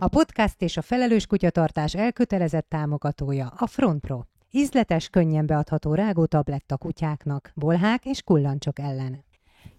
A podcast és a felelős kutyatartás elkötelezett támogatója a Frontpro. Ízletes, könnyen beadható rágó tabletta kutyáknak, bolhák és kullancsok ellen.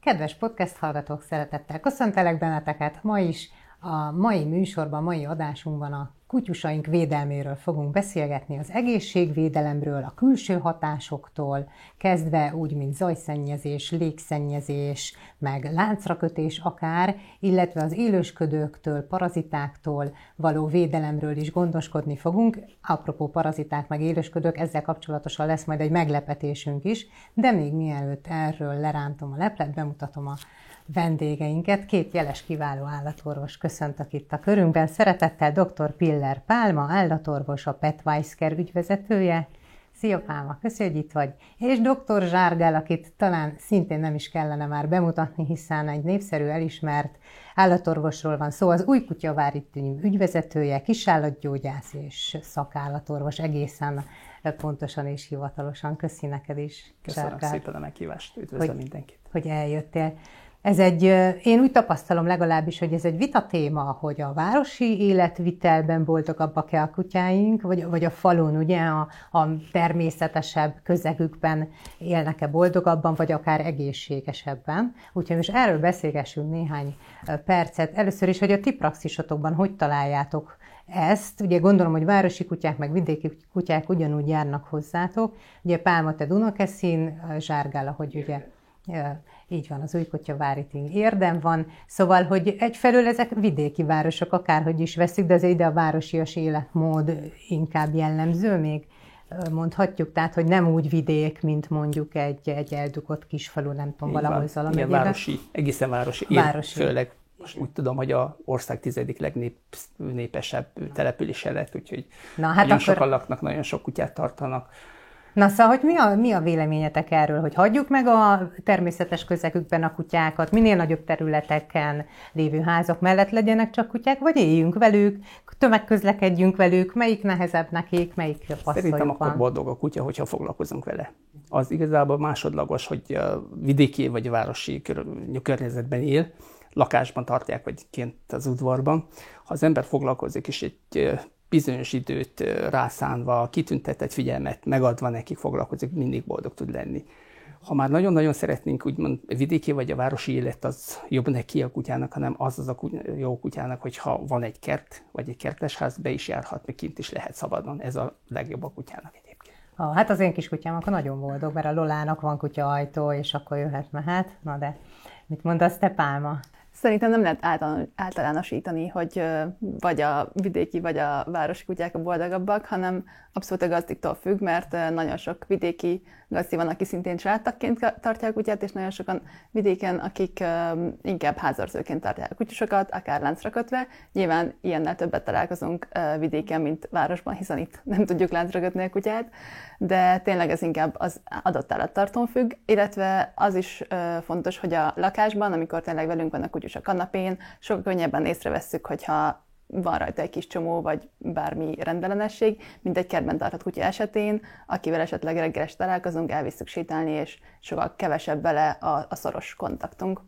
Kedves podcast hallgatók, szeretettel köszöntelek benneteket ma is. A mai műsorban, mai adásunkban a kutyusaink védelméről fogunk beszélgetni, az egészségvédelemről, a külső hatásoktól, kezdve úgy, mint zajszennyezés, légszennyezés, meg láncrakötés akár, illetve az élősködőktől, parazitáktól való védelemről is gondoskodni fogunk. Apropó paraziták meg élősködők, ezzel kapcsolatosan lesz majd egy meglepetésünk is, de még mielőtt erről lerántom a leplet, bemutatom a vendégeinket. Két jeles kiváló állatorvos köszöntök itt a körünkben. Szeretettel dr. Piller Pálma, állatorvos, a Pet Weisker ügyvezetője. Szia Pálma, köszönjük, hogy itt vagy. És dr. Zsárgál, akit talán szintén nem is kellene már bemutatni, hiszen egy népszerű, elismert állatorvosról van szó. Az Új Kutyavári Tűnyi ügyvezetője, kisállatgyógyász és szakállatorvos egészen pontosan és hivatalosan. Köszi neked is. Köszönöm Zsárgál, szépen a meghívást. Üdvözlöm hogy, mindenkit. Hogy eljöttél. Ez egy, én úgy tapasztalom legalábbis, hogy ez egy vita téma, hogy a városi életvitelben boldogabbak-e a kutyáink, vagy, vagy a falun, ugye, a, a természetesebb közegükben élnek-e boldogabban, vagy akár egészségesebben. Úgyhogy most erről beszélgessünk néhány percet. Először is, hogy a ti praxisotokban hogy találjátok ezt. Ugye gondolom, hogy városi kutyák, meg vidéki kutyák ugyanúgy járnak hozzátok. Ugye Pálma, te Dunakeszin, Zsárgál, hogy ugye így van, az Újkotya Váriting érdem van. Szóval, hogy egyfelől ezek vidéki városok, akárhogy is veszük, de az ide a városias életmód inkább jellemző még mondhatjuk, tehát, hogy nem úgy vidék, mint mondjuk egy, egy eldugott kisfalu, nem tudom, valahol Zalamegyében. Igen, városi, egészen városi. városi. Én főleg most úgy tudom, hogy a ország tizedik legnépesebb települése lett, úgyhogy Na, hát nagyon akkor... sokan laknak, nagyon sok kutyát tartanak. Na szóval, hogy mi a, mi a véleményetek erről, hogy hagyjuk meg a természetes közegükben a kutyákat, minél nagyobb területeken lévő házak mellett legyenek csak kutyák, vagy éljünk velük, tömegközlekedjünk velük, melyik nehezebb nekik, melyik passzoljuk Szerintem akkor boldog a kutya, hogyha foglalkozunk vele. Az igazából másodlagos, hogy vidéki vagy városi környezetben él, lakásban tartják, vagy kint az udvarban. Ha az ember foglalkozik, és egy bizonyos időt rászánva, kitüntetett figyelmet megadva nekik foglalkozik, mindig boldog tud lenni. Ha már nagyon-nagyon szeretnénk, úgymond vidéki vagy a városi élet, az jobb neki a kutyának, hanem az az a jó kutyának, hogyha van egy kert, vagy egy kertesház, be is járhat, meg kint is lehet szabadon. Ez a legjobb a kutyának egyébként. Ah, hát az én kis kutyám akkor nagyon boldog, mert a Lolának van kutya ajtó, és akkor jöhet, mehet. Na de mit mondasz te, Pálma? Szerintem nem lehet általánosítani, hogy vagy a vidéki, vagy a városi kutyák a boldogabbak, hanem abszolút a gazdiktól függ, mert nagyon sok vidéki gazdi van, aki szintén családtakként tartja a kutyát, és nagyon sokan vidéken, akik inkább házorzőként tartják kutyusokat, akár láncra kötve. Nyilván ilyennel többet találkozunk vidéken, mint városban, hiszen itt nem tudjuk láncra kötni a kutyát, de tényleg ez inkább az adott állattartón függ, illetve az is fontos, hogy a lakásban, amikor tényleg velünk van a kutyus a kanapén, sokkal könnyebben észrevesszük, hogyha van rajta egy kis csomó, vagy bármi rendellenesség, mint egy kertben tartott kutya esetén, akivel esetleg reggel találkozunk, elvisszük sétálni, és sokkal kevesebb vele a, a szoros kontaktunk.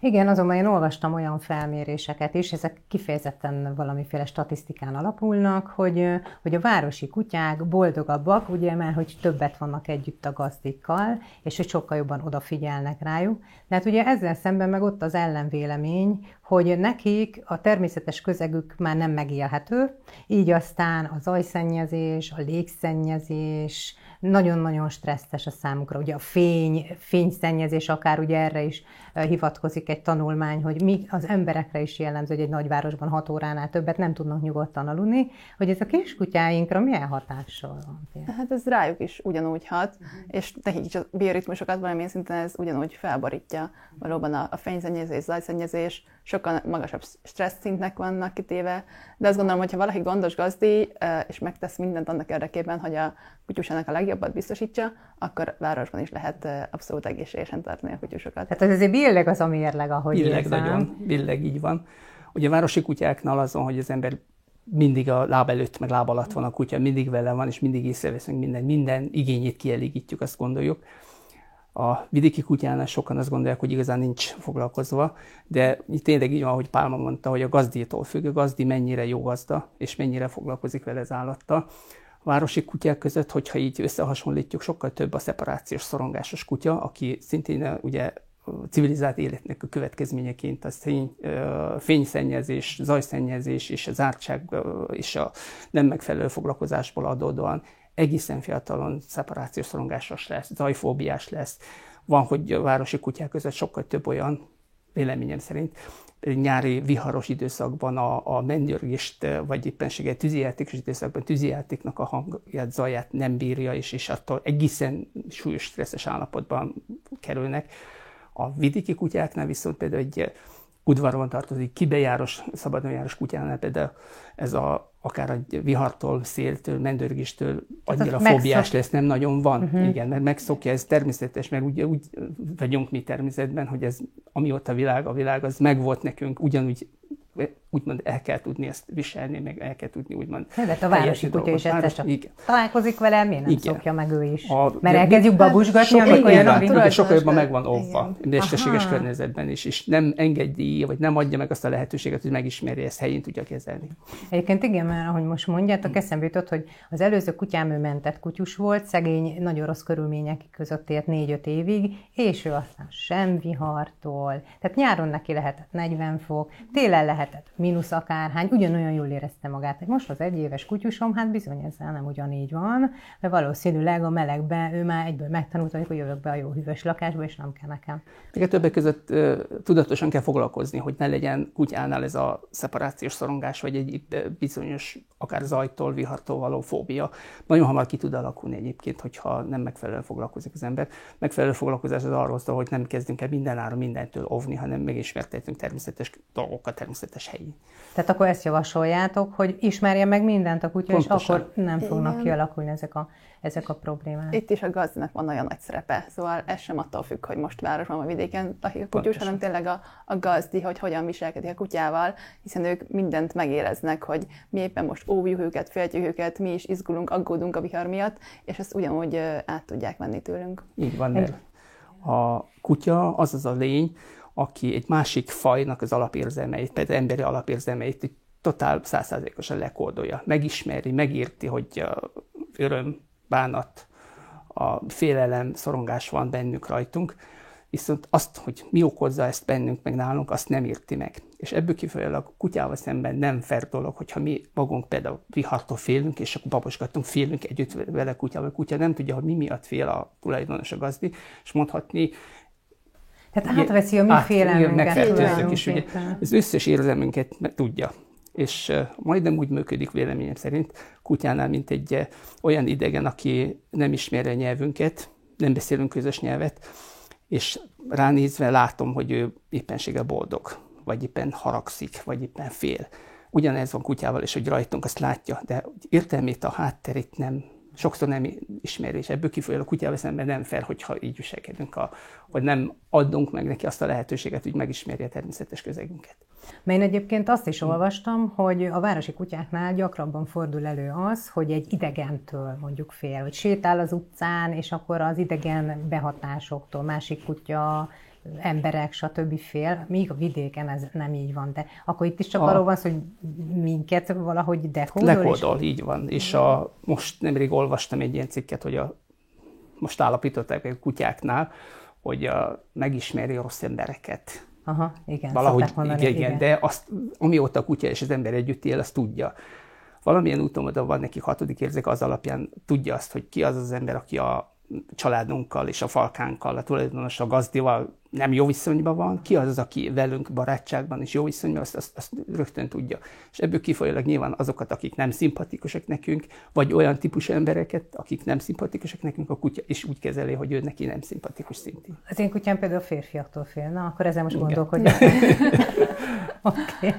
Igen, azonban én olvastam olyan felméréseket is, ezek kifejezetten valamiféle statisztikán alapulnak, hogy, hogy a városi kutyák boldogabbak, ugye, mert hogy többet vannak együtt a gazdikkal, és hogy sokkal jobban odafigyelnek rájuk. De hát ugye ezzel szemben meg ott az ellenvélemény, hogy nekik a természetes közegük már nem megélhető, így aztán az zajszennyezés, a légszennyezés, nagyon-nagyon stresszes a számukra. Ugye a fény, fényszennyezés akár ugye erre is hivatkozik egy tanulmány, hogy mi az emberekre is jellemző, hogy egy nagyvárosban hat óránál többet nem tudnak nyugodtan aludni, hogy ez a kiskutyáinkra milyen hatással van? Hát ez rájuk is ugyanúgy hat, uh-huh. és nekik is a bioritmusokat valamilyen szinten ez ugyanúgy felborítja. Valóban a, a fényszennyezés, zajszennyezés, sokkal magasabb stressz szintnek vannak kitéve, de azt gondolom, hogy ha valaki gondos gazdi, és megtesz mindent annak érdekében, hogy a kutyusának a legjobbat biztosítja, akkor városban is lehet abszolút egészségesen tartani a kutyusokat. Tehát ez azért billeg az a mérleg, ahogy Billeg érzem. nagyon, billeg így van. Ugye a városi kutyáknál azon, hogy az ember mindig a láb előtt, meg láb alatt van a kutya, mindig vele van, és mindig észreveszünk minden, minden igényét kielégítjük, azt gondoljuk. A vidéki kutyánál sokan azt gondolják, hogy igazán nincs foglalkozva, de tényleg így van, ahogy Pálma mondta, hogy a gazdítól függ, a gazdi mennyire jó gazda, és mennyire foglalkozik vele az állattal. A városi kutyák között, hogyha így összehasonlítjuk, sokkal több a szeparációs szorongásos kutya, aki szintén ugye civilizált életnek a következményeként a fény, fényszennyezés, zajszennyezés és a zártság és a nem megfelelő foglalkozásból adódóan egészen fiatalon szeparációs szorongásos lesz, zajfóbiás lesz. Van, hogy a városi kutyák között sokkal több olyan, véleményem szerint, nyári viharos időszakban a, a mennydörgést, vagy éppenséggel tűzijátékos időszakban tűzijátéknak a hangját, zaját nem bírja, és, és attól egészen súlyos stresszes állapotban kerülnek. A vidéki kutyáknál viszont például egy udvarban tartozik, kibejáros, szabadonjáros kutyánál például ez a, akár egy vihartól, széltől, mendörgéstől annyira fóbiás megszok... lesz, nem nagyon van. Uh-huh. Igen, mert megszokja, ez természetes, mert úgy, úgy vagyunk mi természetben, hogy ez amióta a világ, a világ az megvolt nekünk, ugyanúgy úgymond el kell tudni ezt viselni, meg el kell tudni úgymond hát a városi kutya is egyszer csak igen. találkozik vele, miért nem igen. szokja meg ő is? A, Mert elkezdjük hát babusgatni, amikor jön a igen, sokkal jobban meg van óvva, mesterséges környezetben is, és nem engedi, vagy nem adja meg azt a lehetőséget, hogy megismerje ezt helyén tudja kezelni. Egyébként igen, mert ahogy most mondjátok, eszembe jutott, hogy az előző kutyám ő mentett kutyus volt, szegény, nagyon rossz körülmények között élt négy-öt évig, és ő aztán sem vihartól. Tehát nyáron neki lehetett 40 fok, télen lehetett mínusz akárhány, ugyanolyan jól érezte magát. Most az egyéves kutyusom, hát bizony ezzel nem ugyanígy van, mert valószínűleg a melegben ő már egyből megtanulta, hogy jövök be a jó hűvös lakásba, és nem kell nekem. Igen, többek között tudatosan kell foglalkozni, hogy ne legyen kutyánál ez a szeparációs szorongás, vagy egy bizonyos akár zajtól, vihartól való fóbia. Nagyon hamar ki tud alakulni egyébként, hogyha nem megfelelően foglalkozik az ember. Megfelelő foglalkozás az arról szól, hogy nem kezdünk el mindenára mindentől óvni, hanem megismertetünk természetes dolgokat, természetes helyi. Tehát akkor ezt javasoljátok, hogy ismerje meg mindent a kutya, Pontosan. és akkor nem fognak Igen. kialakulni ezek a, ezek a problémák. Itt is a gazdinak van nagyon nagy szerepe, szóval ez sem attól függ, hogy most városban vagy vidéken a kutyus, hanem tényleg a, a gazdi, hogy hogyan viselkedik a kutyával, hiszen ők mindent megéreznek, hogy mi éppen most óvjuk őket, féltjük őket, mi is izgulunk, aggódunk a vihar miatt, és ezt ugyanúgy át tudják venni tőlünk. Így van, mert a kutya az az a lény, aki egy másik fajnak az alapérzelmeit, például emberi alapérzelmeit totál százszázalékosan lekódolja. Megismeri, megérti, hogy öröm, bánat, a félelem, szorongás van bennük rajtunk, viszont azt, hogy mi okozza ezt bennünk, meg nálunk, azt nem érti meg. És ebből kifolyólag a kutyával szemben nem fair dolog, hogyha mi magunk például vihartól félünk, és akkor babosgatunk, félünk együtt vele kutyával. A kutya nem tudja, hogy mi miatt fél a tulajdonos a gazdi, és mondhatni, tehát átveszi a mi félelmünket. is, ugye, az összes érzelmünket tudja. És majdnem úgy működik véleményem szerint kutyánál, mint egy olyan idegen, aki nem ismeri a nyelvünket, nem beszélünk közös nyelvet, és ránézve látom, hogy ő éppenséggel boldog, vagy éppen haragszik, vagy éppen fél. Ugyanez van kutyával is, hogy rajtunk azt látja, de értelmét, a hátterét nem, sokszor nem ismeri, és ebből kifolyólag kutyával szemben nem fel, hogyha így viselkedünk, a, hogy nem adunk meg neki azt a lehetőséget, hogy megismerje a természetes közegünket. Mert én egyébként azt is olvastam, hogy a városi kutyáknál gyakrabban fordul elő az, hogy egy idegentől mondjuk fél, hogy sétál az utcán, és akkor az idegen behatásoktól, másik kutya, emberek, stb. fél, míg a vidéken ez nem így van. De akkor itt is csak a... arról van hogy minket valahogy dekódol? Lekódol, így van. És a, most nemrég olvastam egy ilyen cikket, hogy a, most állapították a kutyáknál, hogy a, megismeri a rossz embereket. Aha, igen. Valahogy, mondani, igen, igen, de azt, amióta a kutya és az ember együtt él, azt tudja. Valamilyen úton van neki hatodik érzék, az alapján tudja azt, hogy ki az az ember, aki a családunkkal és a falkánkkal, a tulajdonos, a gazdival nem jó viszonyban van, ki az, az aki velünk barátságban és jó viszonyban, azt, azt, azt rögtön tudja. És ebből kifolyólag nyilván azokat, akik nem szimpatikusak nekünk, vagy olyan típusú embereket, akik nem szimpatikusak nekünk, a kutya is úgy kezeli, hogy ő neki nem szimpatikus szintén. Az én kutyám például férfiaktól fél. Na, akkor ezzel most gondolkodjak. Oké. okay.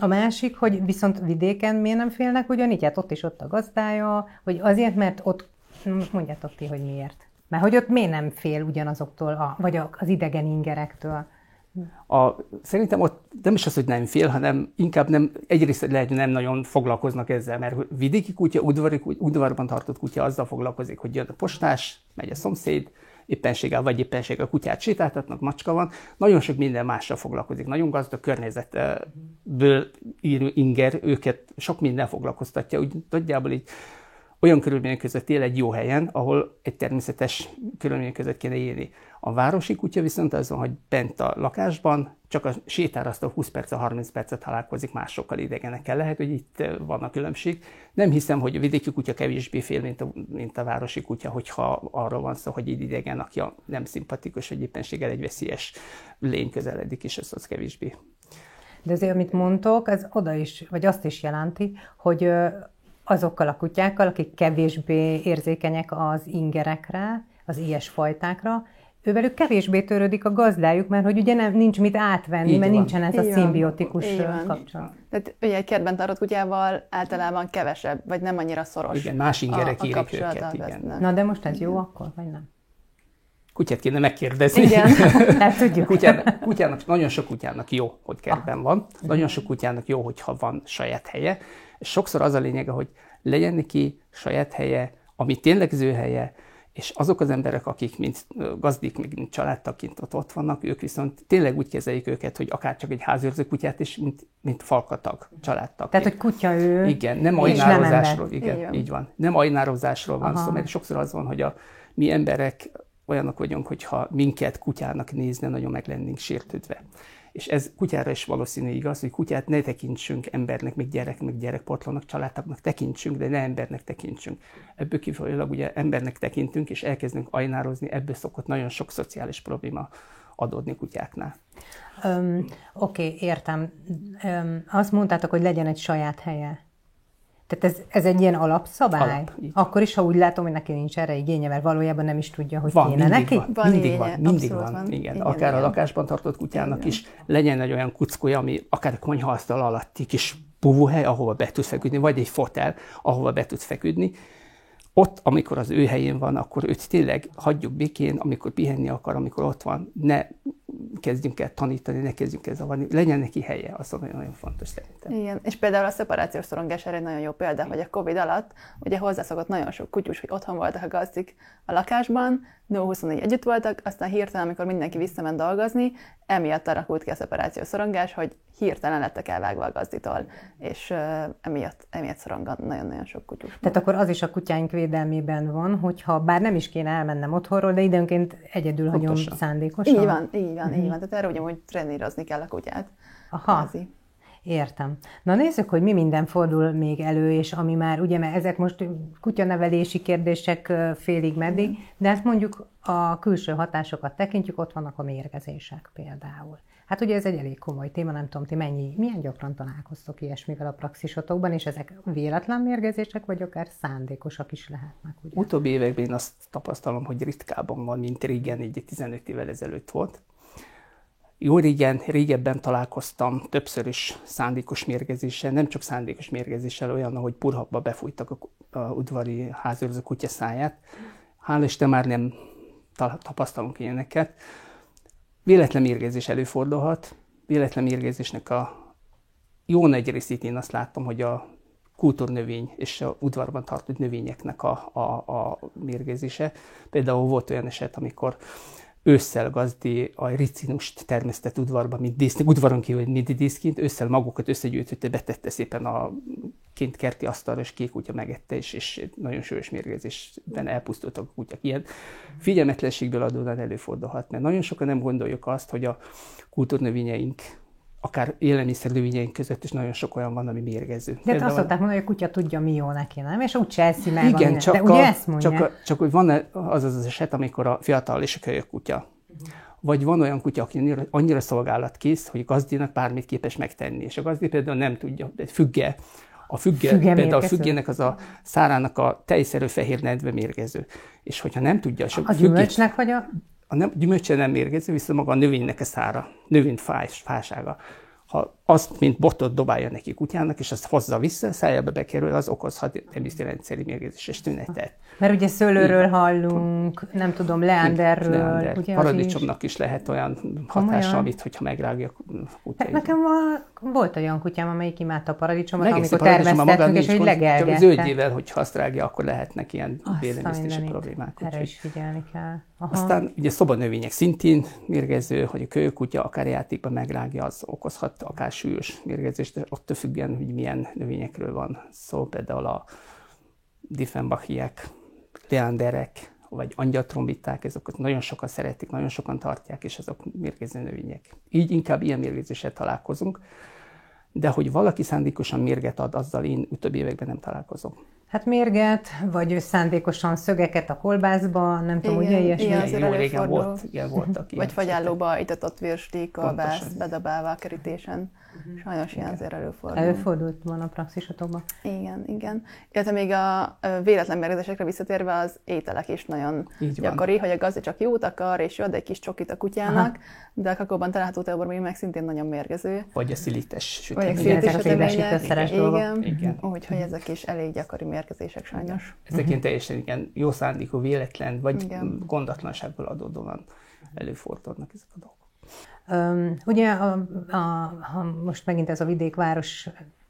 A másik, hogy viszont vidéken miért nem félnek ugyanígy? Hát ott is ott a gazdája, hogy azért, mert ott most mondjátok ti, hogy miért. Mert hogy ott miért nem fél ugyanazoktól, a, vagy az idegen ingerektől? A, szerintem ott nem is az, hogy nem fél, hanem inkább nem, egyrészt lehet, hogy nem nagyon foglalkoznak ezzel, mert vidéki kutya, udvari, udvarban tartott kutya azzal foglalkozik, hogy jön a postás, megy a szomszéd, éppenséggel vagy éppenséggel kutyát sétáltatnak, macska van, nagyon sok minden mással foglalkozik. Nagyon gazdag környezetből ír inger, őket sok minden foglalkoztatja, úgy nagyjából így olyan körülmények között él egy jó helyen, ahol egy természetes körülmények között kéne élni. A városi kutya viszont azon, hogy bent a lakásban csak a sétára azt a 20 perc, 30 percet találkozik másokkal idegenekkel. Lehet, hogy itt eh, van a különbség. Nem hiszem, hogy a vidéki kutya kevésbé fél, mint a, mint a városi kutya, hogyha arról van szó, hogy egy idegen, aki a nem szimpatikus, vagy éppenséggel egy veszélyes lény közeledik, és az, az kevésbé. De azért, amit mondtok, az oda is, vagy azt is jelenti, hogy azokkal a kutyákkal, akik kevésbé érzékenyek az ingerekre, az ilyes fajtákra, ővelük kevésbé törődik a gazdájuk, mert hogy ugye nem, nincs mit átvenni, Így mert van. nincsen ez Így a szimbiotikus kapcsolat. Tehát ugye egy kertben tartott kutyával általában kevesebb, vagy nem annyira szoros. Igen, más ingerek a, a érik őket. Igen. Na de most ez jó akkor, vagy nem? Kutyát kéne megkérdezni. Igen, hát tudjuk. Kutyának, kutyának, nagyon sok kutyának jó, hogy kertben van. Nagyon sok kutyának jó, hogyha van saját helye. És sokszor az a lényege, hogy legyen neki saját helye, ami tényleg az ő helye, és azok az emberek, akik mint gazdik, mint családtaként ott, ott vannak, ők viszont tényleg úgy kezelik őket, hogy akár csak egy házőrző kutyát is, mint, mint falkatag, családtag. Tehát, hogy kutya ő, Igen, nem ajnározásról, igen, így van. így van. Nem ajnározásról van szó, mert sokszor az van, hogy a mi emberek olyanok vagyunk, hogyha minket kutyának nézne, nagyon meg lennénk sértődve. És ez kutyára is valószínű igaz, hogy kutyát ne tekintsünk embernek, még gyereknek, gyerekportlónak, családtagnak tekintsünk, de ne embernek tekintsünk. Ebből kifolyólag ugye embernek tekintünk, és elkezdünk ajnározni, ebből szokott nagyon sok szociális probléma adódni kutyáknál. Oké, okay, értem. Um, azt mondtátok, hogy legyen egy saját helye. Tehát ez, ez egy ilyen alapszabály? Alap, Akkor is, ha úgy látom, hogy neki nincs erre igénye, mert valójában nem is tudja, hogy van, kéne neki? Van, van mindig van, mindig van. van. Igen. Igen, akár igen. a lakásban tartott kutyának igen. is legyen egy olyan kuckója, ami akár a konyhaasztal alatti kis puvóhely, ahova be tud feküdni, vagy egy fotel, ahova be tud feküdni, ott, amikor az ő helyén van, akkor őt tényleg hagyjuk békén, amikor pihenni akar, amikor ott van, ne kezdjünk el tanítani, ne kezdjünk el zavarni, legyen neki helye, az nagyon-nagyon fontos szerintem. Igen, és például a szeparációs szorongás erre egy nagyon jó példa, hogy a Covid alatt ugye hozzászokott nagyon sok kutyus, hogy otthon voltak a gazdik a lakásban, 0-24 együtt voltak, aztán hirtelen, amikor mindenki visszament dolgozni, emiatt alakult ki a szeparációs szorongás, hogy hirtelen lettek elvágva a gazditól, és uh, emiatt, emiatt szorong nagyon-nagyon sok kutyus. Tehát akkor az is a kutyáink védelmében van, hogyha bár nem is kéne elmennem otthonról, de időnként egyedül hagyom szándékosan. Így van, így van, mm-hmm. így van. Tehát erre ugyanúgy trenírozni kell a kutyát. Aha. Házi. Értem. Na nézzük, hogy mi minden fordul még elő, és ami már, ugye, mert ezek most kutyanevelési kérdések félig meddig, de ezt mondjuk a külső hatásokat tekintjük, ott vannak a mérgezések például. Hát ugye ez egy elég komoly téma, nem tudom, ti mennyi, milyen gyakran találkoztok ilyesmivel a praxisotokban, és ezek véletlen mérgezések, vagy akár szándékosak is lehetnek, ugye? Utóbbi években én azt tapasztalom, hogy ritkában van, mint régen, így 15 évvel ezelőtt volt. Jó régen, régebben találkoztam többször is szándékos mérgezéssel, nem csak szándékos mérgezéssel, olyan, hogy purhakba befújtak a, a udvari házőrző kutya száját. Hál' Isten már nem tapasztalunk ilyeneket. Véletlen mérgezés előfordulhat. Véletlen mérgezésnek a jó nagy részét én azt láttam, hogy a kultúrnövény és a udvarban tartott növényeknek a, a, a mérgezése. Például volt olyan eset, amikor ősszel gazdi a ricinust termesztett udvarba, mint díszként, udvaron kívül, mint díszként, ősszel magukat összegyűjtötte, betette szépen a kint kerti asztalra, és kék kutya megette, és, és nagyon súlyos mérgezésben elpusztultak a kutyák. Ilyen figyelmetlenségből adódóan előfordulhat, mert nagyon sokan nem gondoljuk azt, hogy a kultúrnövényeink akár élelmiszernövényeink között is nagyon sok olyan van, ami mérgező. De hát azt szokták mondani, hogy a kutya tudja, mi jó neki, nem? És úgy eszi meg. Igen, csak, de a, ugye ezt mondja? csak, a, csak hogy van az az eset, amikor a fiatal és a kölyök kutya. Vagy van olyan kutya, aki annyira, annyira szolgálatkész, hogy a gazdinak bármit képes megtenni. És a gazdi például nem tudja, de függe, a függe, függe például a függének az a szárának a tejszerű fehér nedve mérgező. És hogyha nem tudja... A, a gyümölcsnek vagy a a nem, gyümölcse nem mérgező, viszont maga a növénynek a szára, növény fás, fásága. Ha azt, mint botot dobálja neki kutyának, és azt hozza vissza, szájába bekerül, az okozhat emésztőrendszeri mérgezéses tünetet. Mert ugye szőlőről hallunk, nem tudom, leanderről. Leander. Ugye Paradicsomnak is. is lehet olyan hatása, amit, hogyha megrágja a. Hát nekem a, volt olyan kutyám, amelyik imádta a paradicsomot, amikor termesztettünk, és hogy legelgette. Zöldjével, hogyha azt rágja, akkor lehetnek ilyen bélemésztési problémák. Erre is figyelni kell. Aha. Aztán ugye szobanövények szintén mérgező, hogy a kölykutya akár játékban megrágja, az okozhat akár súlyos mérgezést, attól függően, hogy milyen növényekről van szó, például a Diffenbachiek, leanderek, vagy angyaltrombiták, ezeket nagyon sokan szeretik, nagyon sokan tartják, és azok mérgező növények. Így inkább ilyen mérgezéssel találkozunk, de hogy valaki szándékosan mérget ad, azzal én utóbbi években nem találkozom. Hát mérget, vagy szándékosan szögeket a kolbászba, nem tudom, ugye ilyesmi. Igen, igen, jó régen volt, igen, voltak Vagy fagyállóba itatott virsli, kolbász, bedabálva a kerítésen. Uh-huh. Sajnos ilyen azért előfordul. Előfordult van a praxisatokban. Igen, igen. Illetve még a véletlen mérgezésekre visszatérve az ételek is nagyon Így gyakori, van. hogy a gazda csak jót akar, és ad egy kis csokit a kutyának, Aha. de a kakóban található teobormi meg szintén nagyon mérgező. Vagy a szilites sütemények. Vagy a szilites sütemények. Igen, igen. Úgyhogy ezek is elég gyakori mérgezések sajnos. Ezek ilyen teljesen igen, jó szándékú, véletlen, vagy igen. gondatlanságból adódóan előfordulnak ezek a dolgok. Um, ugye a, a, a, most megint ez a vidékváros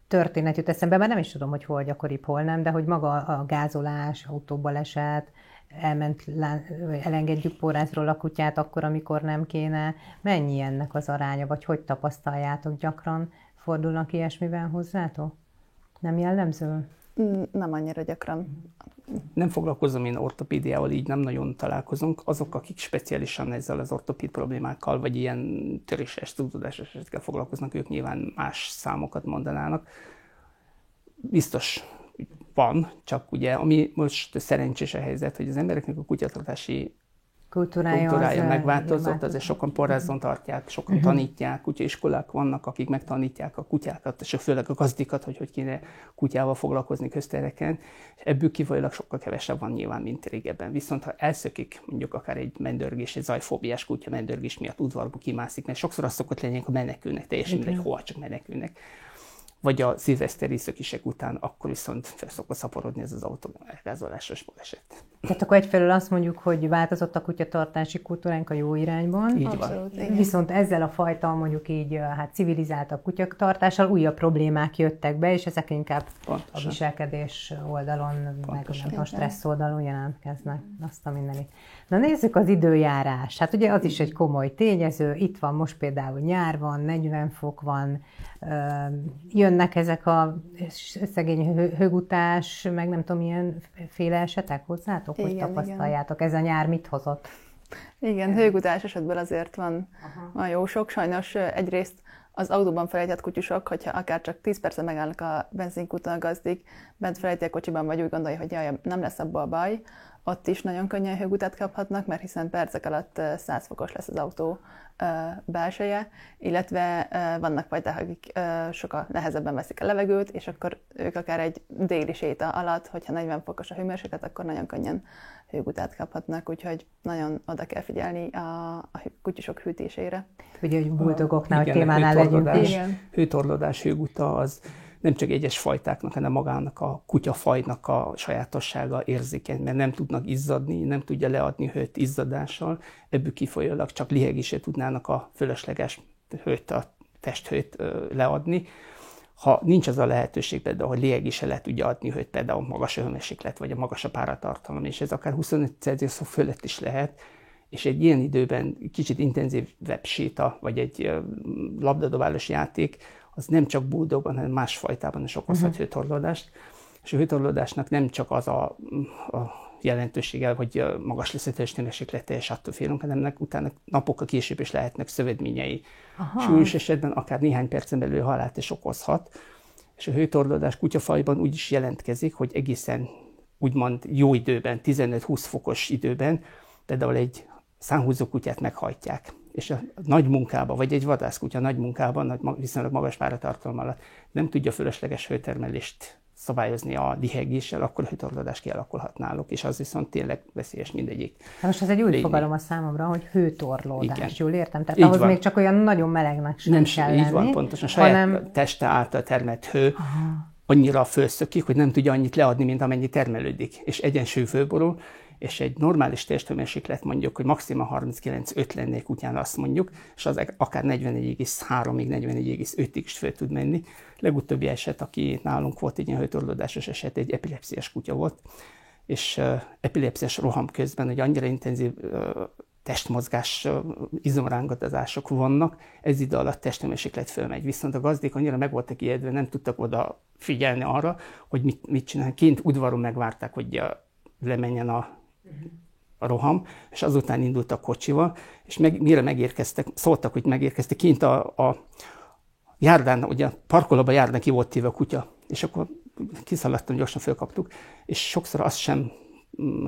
történet jut eszembe, mert nem is tudom, hogy hol gyakoribb, hol nem, de hogy maga a gázolás, autóbaleset, elment, elengedjük porrázról a kutyát akkor, amikor nem kéne. Mennyi ennek az aránya, vagy hogy tapasztaljátok gyakran? Fordulnak ilyesmivel hozzátok? Nem jellemző? Nem annyira gyakran. Nem foglalkozom én ortopédiával, így nem nagyon találkozunk. Azok, akik speciálisan ezzel az ortopéd problémákkal, vagy ilyen töréses, tudatásos esetekkel foglalkoznak, ők nyilván más számokat mondanának. Biztos van, csak ugye, ami most szerencsés a helyzet, hogy az embereknek a kutyatartási kultúrája, kultúrája az megváltozott, azért sokan porrázzon tartják, sokan uh-huh. tanítják, kutyaiskolák vannak, akik megtanítják a kutyákat, és főleg a gazdikat, hogy hogy kéne kutyával foglalkozni köztereken, és ebből kifolyólag sokkal kevesebb van nyilván, mint régebben. Viszont ha elszökik mondjuk akár egy mendörgés, egy zajfóbiás kutya mendörgés miatt udvarba kimászik, mert sokszor az szokott lenni, hogy menekülnek, teljesen mindegy, hova csak menekülnek vagy a szilveszteri szökisek után, akkor viszont fel szokott szaporodni ez az autógázolásos baleset. Tehát akkor egyfelől azt mondjuk, hogy változott a kutyatartási kultúránk a jó irányban. Így Abszolút, van. Viszont ezzel a fajta mondjuk így hát a kutyatartással újabb problémák jöttek be, és ezek inkább Pontosan. a viselkedés oldalon, Pontosan. meg a stressz oldalon jelentkeznek. Azt a mindenit. Na nézzük az időjárás. Hát ugye az is egy komoly tényező. Itt van most például nyár van, 40 fok van, jönnek ezek a szegény hőgutás, meg nem tudom, milyen féle esetek hozzátok, igen, hogy tapasztaljátok. Igen. Ez a nyár mit hozott? Igen, hőgutás esetben azért van, van jó sok. Sajnos egyrészt az autóban felejtett kutyusok, hogyha akár csak 10 percen megállnak a benzinkúton a gazdik, bent felejti a kocsiban, vagy úgy gondolja, hogy jaj, nem lesz abból baj, ott is nagyon könnyen hőgutat kaphatnak, mert hiszen percek alatt 100 fokos lesz az autó belseje, illetve vannak fajták, akik sokkal nehezebben veszik a levegőt, és akkor ők akár egy déli séta alatt, hogyha 40 fokos a hőmérséklet, akkor nagyon könnyen hőgutát kaphatnak, úgyhogy nagyon oda kell figyelni a, a kutyusok hűtésére. Ugye, hogy buldogoknál, hogy témánál legyünk. Hőtorlódás, hőguta az nem csak egyes fajtáknak, hanem magának a kutyafajnak a sajátossága érzékeny, mert nem tudnak izzadni, nem tudja leadni hőt izzadással, ebből kifolyólag csak lihegését tudnának a fölösleges hőt, a testhőt leadni. Ha nincs az a lehetőség például, hogy lihegése le tudja adni hőt, például magas hőmérséklet, vagy a magas a páratartalom, és ez akár 25 Celsius fölött is lehet, és egy ilyen időben kicsit intenzívebb séta, vagy egy labdadobálós játék, az nem csak buldogban, hanem más fajtában is okozhat uh-huh. hőtorlódást. És a hőtorlódásnak nem csak az a, a jelentősége, hogy magas lesz a testnőmérséklet, és attól félünk, hanem ennek utána napokkal később is lehetnek szövedményei. Súlyos esetben akár néhány percen belül halált is okozhat. És a hőtorlódás kutyafajban úgy is jelentkezik, hogy egészen úgymond jó időben, 15-20 fokos időben, például egy szánhúzó kutyát meghajtják és a nagy munkába, vagy egy vadászkutya nagy munkában, nagy, viszonylag magas páratartalom alatt nem tudja fölösleges hőtermelést szabályozni a lihegéssel, akkor hőtorlódás kialakulhat náluk, és az viszont tényleg veszélyes mindegyik. Na most ez egy új Lényi. fogalom a számomra, hogy hőtorlódás, Igen. jól értem? Tehát így ahhoz van. még csak olyan nagyon melegnek sem nem, kell így lenni, van, pontosan. Saját hanem... teste által termelt hő Aha. annyira fölszökik, hogy nem tudja annyit leadni, mint amennyi termelődik, és egyensúly fölborul, és egy normális testhőmérséklet mondjuk, hogy maximum 39,5 lennék utána azt mondjuk, és az akár 44,3-ig, 44,5-ig is fel tud menni. Legutóbbi eset, aki nálunk volt egy ilyen hőtorlódásos eset, egy epilepsziás kutya volt, és epilepsziás roham közben, hogy annyira intenzív testmozgás, izomrángatozások vannak, ez idő alatt testhőmérséklet fölmegy. Viszont a gazdék annyira meg voltak ijedve, nem tudtak oda figyelni arra, hogy mit, mit csinálni. Kint udvaron megvárták, hogy lemenjen a a roham, és azután indult a kocsival, és meg, mire megérkeztek, szóltak, hogy megérkeztek, kint a, a járdán, ugye parkolóban járdán ki volt téve a kutya, és akkor kiszaladtam, gyorsan fölkaptuk, és sokszor azt sem, mm,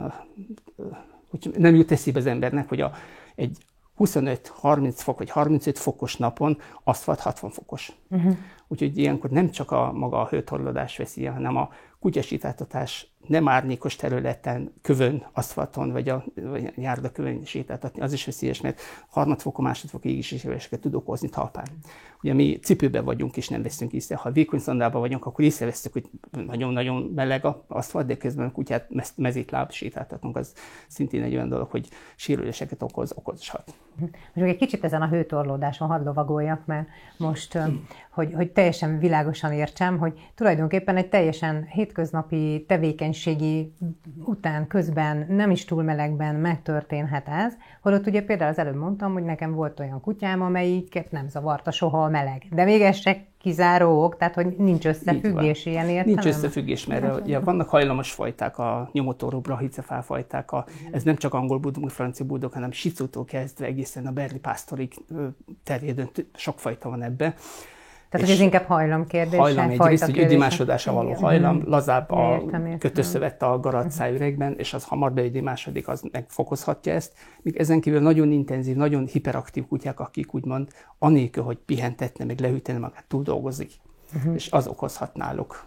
hogy nem jut eszébe az embernek, hogy a, egy 25-30 fok vagy 35 fokos napon aszfalt 60 fokos. Uh-huh. Úgyhogy ilyenkor nem csak a maga a hőtorlódás veszi, hanem a kutyasítáltatás nem árnyékos területen, kövön, aszfalton, vagy a, vagy a járda kövön sétáltatni, az is veszélyes, mert harmadfokon, másodfokon égéséseket tud okozni talpán. Ugye mi cipőben vagyunk, és nem veszünk észre. Ha vékony szandában vagyunk, akkor észreveszünk, hogy nagyon-nagyon meleg a aszfalt, de közben a kutyát mezítláb sétáltatunk, az szintén egy olyan dolog, hogy sérüléseket okoz, okozhat. Most egy kicsit ezen a hőtorlódáson hadd lovagoljak, mert most, hogy, hogy teljesen világosan értsem, hogy tulajdonképpen egy teljesen hétköznapi tevékenységi után, közben, nem is túl melegben megtörténhet ez, holott ugye például az előbb mondtam, hogy nekem volt olyan kutyám, amelyiket nem zavarta soha a meleg. De még ez se kizáró ok, tehát hogy nincs összefüggés ilyen értelem? Nincs összefüggés, mert ugye vannak hajlamos fajták, a nyomotorú brahicefál fajták, a, ez nem csak angol budok, francia budok, hanem sicótól kezdve egészen a berli pásztorig terjedő, sok fajta van ebbe. Tehát, ez inkább hajlam kérdése. Hajlam egyrészt, hogy üdimásodása való hajlam, lazább a kötőszövet a garatszájüregben, és az hamar beüdi második, az megfokozhatja ezt. Míg ezen kívül nagyon intenzív, nagyon hiperaktív kutyák, akik úgymond anélkül, hogy pihentetne, meg lehűtene magát, túl dolgozik. Uh-huh. És az okozhat náluk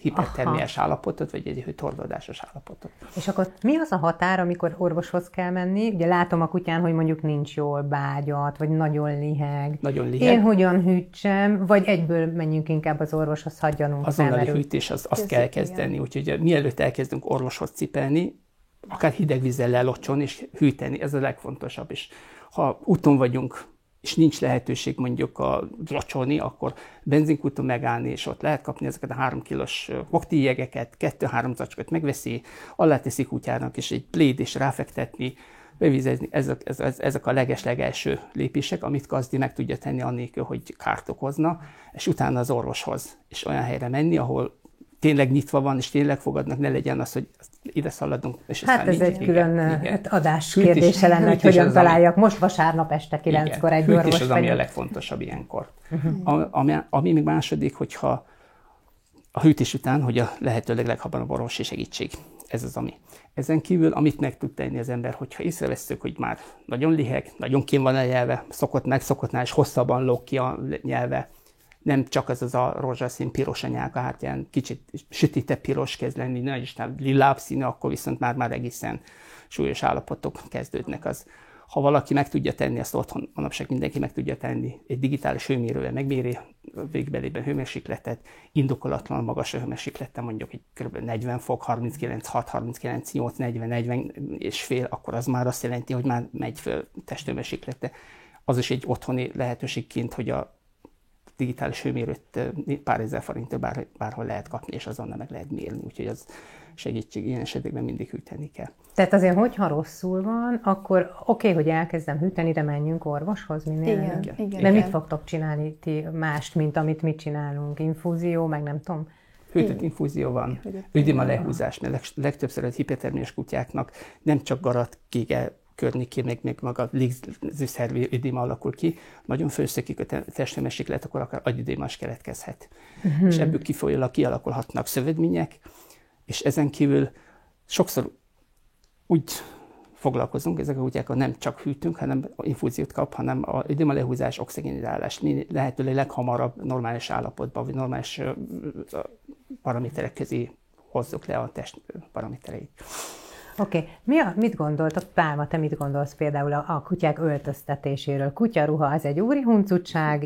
hipertermiás Aha. állapotot, vagy egy hőtorlódásos állapotot. És akkor mi az a határ, amikor orvoshoz kell menni? Ugye látom a kutyán, hogy mondjuk nincs jól bágyat, vagy nagyon liheg. Nagyon liheg. Én hogyan hűtsem, vagy egyből menjünk inkább az orvoshoz, hagyjanunk Azonnali hűtés, az, azt kell kezdeni. Úgyhogy mielőtt elkezdünk orvoshoz cipelni, akár hideg vízzel lelocson és hűteni, ez a legfontosabb. És ha úton vagyunk és nincs lehetőség mondjuk a locsolni, akkor benzinkúton megállni, és ott lehet kapni ezeket a három kilós koktéljegeket, kettő-három zacskot megveszi, alá teszi kutyának, és egy pléd és ráfektetni, bevizezni, ezek, ezek, a leges-legelső lépések, amit gazdi meg tudja tenni annélkül, hogy kárt okozna, és utána az orvoshoz, és olyan helyre menni, ahol tényleg nyitva van, és tényleg fogadnak, ne legyen az, hogy ide szaladunk. És hát ez egy külön igen. adás kérdése lenne, hogy hogyan találjak. Most vasárnap este kilenckor egy orvos. És az, ami a legfontosabb ilyenkor. Uh-huh. Ami, ami még második, hogyha a hűtés után, hogy a lehető leghamarabb orvosi segítség. Ez az, ami. Ezen kívül, amit meg tud tenni az ember, hogyha észreveszünk, hogy már nagyon liheg, nagyon kín van a nyelve, szokott meg, szokottnál, és hosszabban lóg ki a nyelve, nem csak az az a rózsaszín piros anyáka, hát ilyen kicsit sütített piros kezd lenni, nagy is lilább színű, akkor viszont már, már egészen súlyos állapotok kezdődnek. Az, ha valaki meg tudja tenni, azt otthon manapság mindenki meg tudja tenni, egy digitális hőmérővel megméri végbelében hőmérsékletet, indokolatlan magas a hőmérséklete, mondjuk egy kb. 40 fok, 39, 6, 39, 8, 40, 40 és fél, akkor az már azt jelenti, hogy már megy föl testhőmérséklete. Az is egy otthoni lehetőségként, hogy a digitális hőmérőt pár ezer forintért bár, bárhol lehet kapni, és azonnal meg lehet mérni, úgyhogy az segítség ilyen esetekben mindig hűteni kell. Tehát azért, hogyha rosszul van, akkor oké, okay, hogy elkezdem hűteni, de menjünk orvoshoz minél. Igen, igen, igen. De mit fogtok csinálni ti mást, mint amit mi csinálunk? Infúzió, meg nem tudom? Hűtött infúzió van, üdima lehúzás, mert legtöbbször az hipertermiás kutyáknak nem csak garat kége környékén, meg, meg maga légzőszervi ödéma alakul ki, nagyon főszökik a lehet, akkor akár agyidéma is keletkezhet. Uh-huh. És ebből kifolyólag kialakulhatnak szövődmények, és ezen kívül sokszor úgy foglalkozunk, ezek a kutyákkal nem csak hűtünk, hanem infúziót kap, hanem a ödéma lehúzás, oxigénizálás lehetőleg leghamarabb normális állapotban, vagy normális paraméterek közé hozzuk le a test paramétereit. Oké, okay. Mi a, mit gondoltok, Pálma, te mit gondolsz például a, a kutyák öltöztetéséről? Kutyaruha az egy úri huncutság,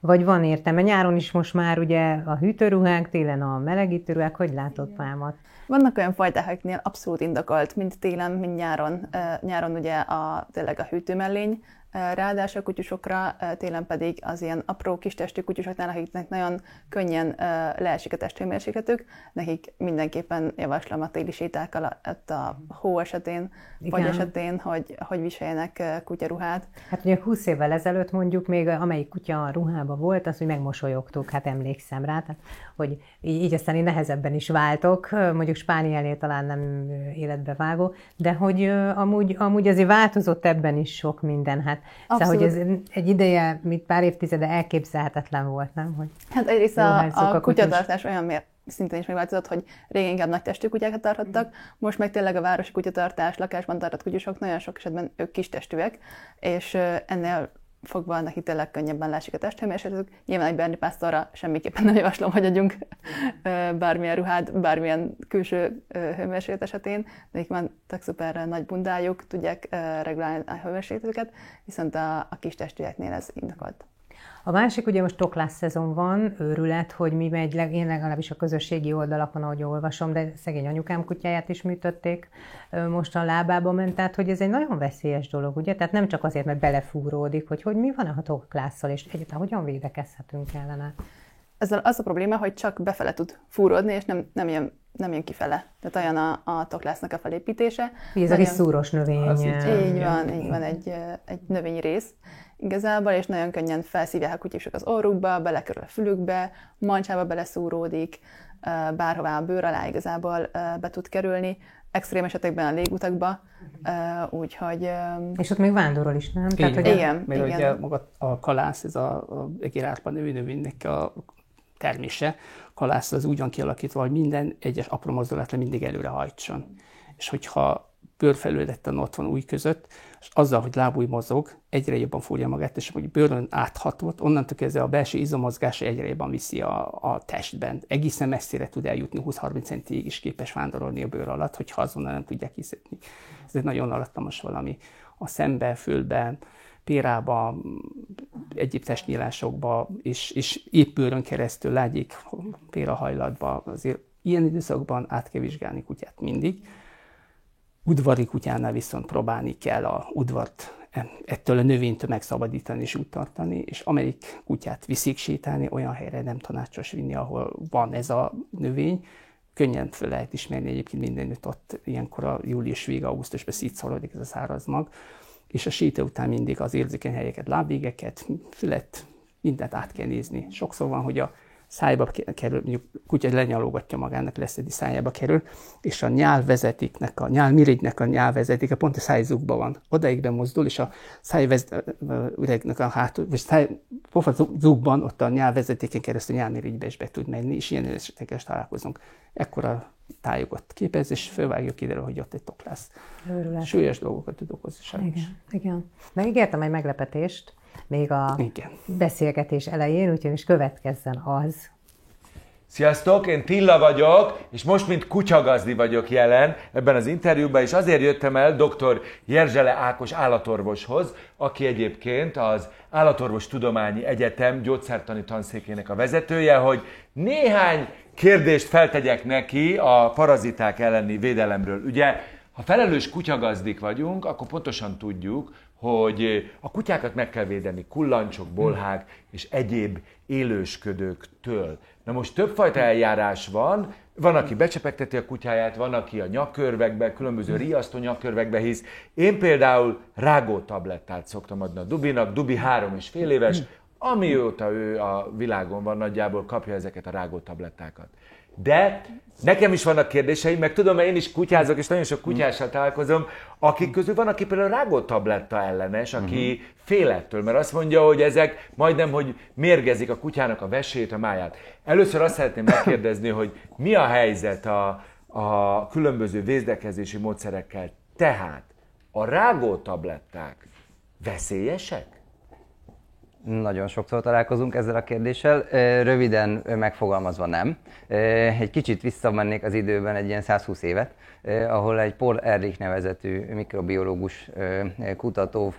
vagy van értelme? Nyáron is most már ugye a hűtőruhák, télen a melegítőruhák, hogy látod Pálmat? Vannak olyan fajták, akiknél abszolút indokolt, mint télen, mint nyáron. Nyáron ugye a, tényleg a hűtőmellény, Ráadásul a kutyusokra, télen pedig az ilyen apró kis testű kutyusoknál, akiknek nagyon könnyen leesik a testhőmérsékletük, nekik mindenképpen javaslom a téli séták alatt a hó esetén, vagy esetén, hogy, hogy viseljenek kutyaruhát. Hát ugye 20 évvel ezelőtt mondjuk még amelyik kutya a ruhába volt, az, hogy megmosolyogtuk, hát emlékszem rá, tehát, hogy így, aztán én nehezebben is váltok, mondjuk Spániánél talán nem életbe vágó, de hogy amúgy, amúgy azért változott ebben is sok minden, hát Abszolút. Szóval, hogy ez egy ideje, mint pár évtizede elképzelhetetlen volt, nem? Hogy hát egyrészt a, a, a kutyatartás olyan mér, szintén is megváltozott, hogy régen inkább nagy testű kutyákat tarthattak, most meg tényleg a városi kutyatartás, lakásban tartott kutyusok nagyon sok esetben ők kis testűek, és ennél fogva neki tényleg könnyebben lásik a testhőmérsékletük. Nyilván egy Berni pásztorra semmiképpen nem javaslom, hogy adjunk bármilyen ruhát, bármilyen külső hőmérséklet esetén, nekik van tök szuper nagy bundájuk, tudják regulálni a hőmérsékletüket, viszont a, a kis testűeknél ez indokolt. A másik, ugye most toklás szezon van, őrület, hogy mi megy, én legalábbis a közösségi oldalakon, ahogy olvasom, de szegény anyukám kutyáját is műtötték, most a lábába ment, tehát hogy ez egy nagyon veszélyes dolog, ugye? Tehát nem csak azért, mert belefúródik, hogy, hogy mi van a toklásszal, és egyáltalán hogyan védekezhetünk ellene. Ezzel az a probléma, hogy csak befele tud fúródni, és nem, nem, jön, nem jön kifele. Tehát olyan a, a toklásznak a felépítése. Ez egy szúros növény. Az így, így van, így van, egy, egy növényrész igazából, és nagyon könnyen felszívják a kutyusok az orrukba, belekerül a fülükbe, mancsába beleszúródik, bárhová a bőr alá igazából be tud kerülni, extrém esetekben a légutakba, úgyhogy... És ott még vándorol is, nem? Tehát, hogy igen, Mert igen. ugye maga a kalász, ez a, a egérárpa nevű növénynek a termése, a kalász az úgy van kialakítva, hogy minden egyes apró mozdulatla mindig előre hajtson. És hogyha bőrfelületten ott van új között, és azzal, hogy lábúj mozog, egyre jobban fúrja magát, és hogy bőrön áthatott, onnantól kezdve a belső izomozgása egyre jobban viszi a, a testben. Egészen messzire tud eljutni, 20-30 centig is képes vándorolni a bőr alatt, hogyha azonnal nem tudják kiszedni. Ez egy nagyon alattomos valami. A szembe, fülbe, pérába, egyéb testnyílásokba, és, és épp bőrön keresztül lágyék pérahajlatba. Azért ilyen időszakban át kell vizsgálni kutyát mindig Udvari kutyánál viszont próbálni kell a udvart ettől a növénytől megszabadítani és úgy tartani, és amelyik kutyát viszik sétálni, olyan helyre nem tanácsos vinni, ahol van ez a növény, könnyen fel lehet ismerni egyébként mindenütt ott ilyenkor a július vége, augusztusban szétszorodik ez a száraz mag, és a séta után mindig az érzékeny helyeket, lábvégeket, fület, mindent át kell nézni. Sokszor van, hogy a szájba kerül, mondjuk kutya lenyalogatja magának, leszedi szájába kerül, és a nyálvezetéknek, a nyálmirigynek a nyálvezetéke pont a szájzukban van. Odaig mozdul, és a szájüregnek a hátul, vagy száj, pofazukban ott a nyálvezetéken keresztül nyálmirigybe is be tud menni, és ilyen esetekkel találkozunk. Ekkora tájogot képez, és fölvágjuk kiderül, hogy ott egy toklász. Őrület. Súlyos dolgokat tud okozni sajnos. Igen, igen. Megígértem egy meglepetést, még a Igen. beszélgetés elején, úgyhogy is következzen az. Sziasztok, én Tilla vagyok, és most mint kutyagazdi vagyok jelen ebben az interjúban, és azért jöttem el dr. Jerzsele Ákos állatorvoshoz, aki egyébként az Állatorvos Tudományi Egyetem gyógyszertani tanszékének a vezetője, hogy néhány kérdést feltegyek neki a paraziták elleni védelemről. Ugye, ha felelős kutyagazdik vagyunk, akkor pontosan tudjuk, hogy a kutyákat meg kell védeni kullancsok, bolhák és egyéb élősködőktől. Na most többfajta eljárás van, van, aki becsepegteti a kutyáját, van, aki a nyakkörvekbe, különböző riasztó nyakkörvekbe hisz. Én például rágó tablettát szoktam adni a Dubinak, Dubi három és fél éves, amióta ő a világon van, nagyjából kapja ezeket a rágó tablettákat. De nekem is vannak kérdéseim, meg tudom, mert én is kutyázok, és nagyon sok kutyással találkozom, akik közül van, aki például rágó tabletta ellenes, aki uh-huh. fél ettől, mert azt mondja, hogy ezek majdnem, hogy mérgezik a kutyának a vesét, a máját. Először azt szeretném megkérdezni, hogy mi a helyzet a, a különböző vézdekezési módszerekkel. Tehát a rágó tabletták veszélyesek? Nagyon sokszor találkozunk ezzel a kérdéssel. Röviden megfogalmazva nem. Egy kicsit visszamennék az időben egy ilyen 120 évet, ahol egy Paul Ehrlich nevezetű mikrobiológus kutató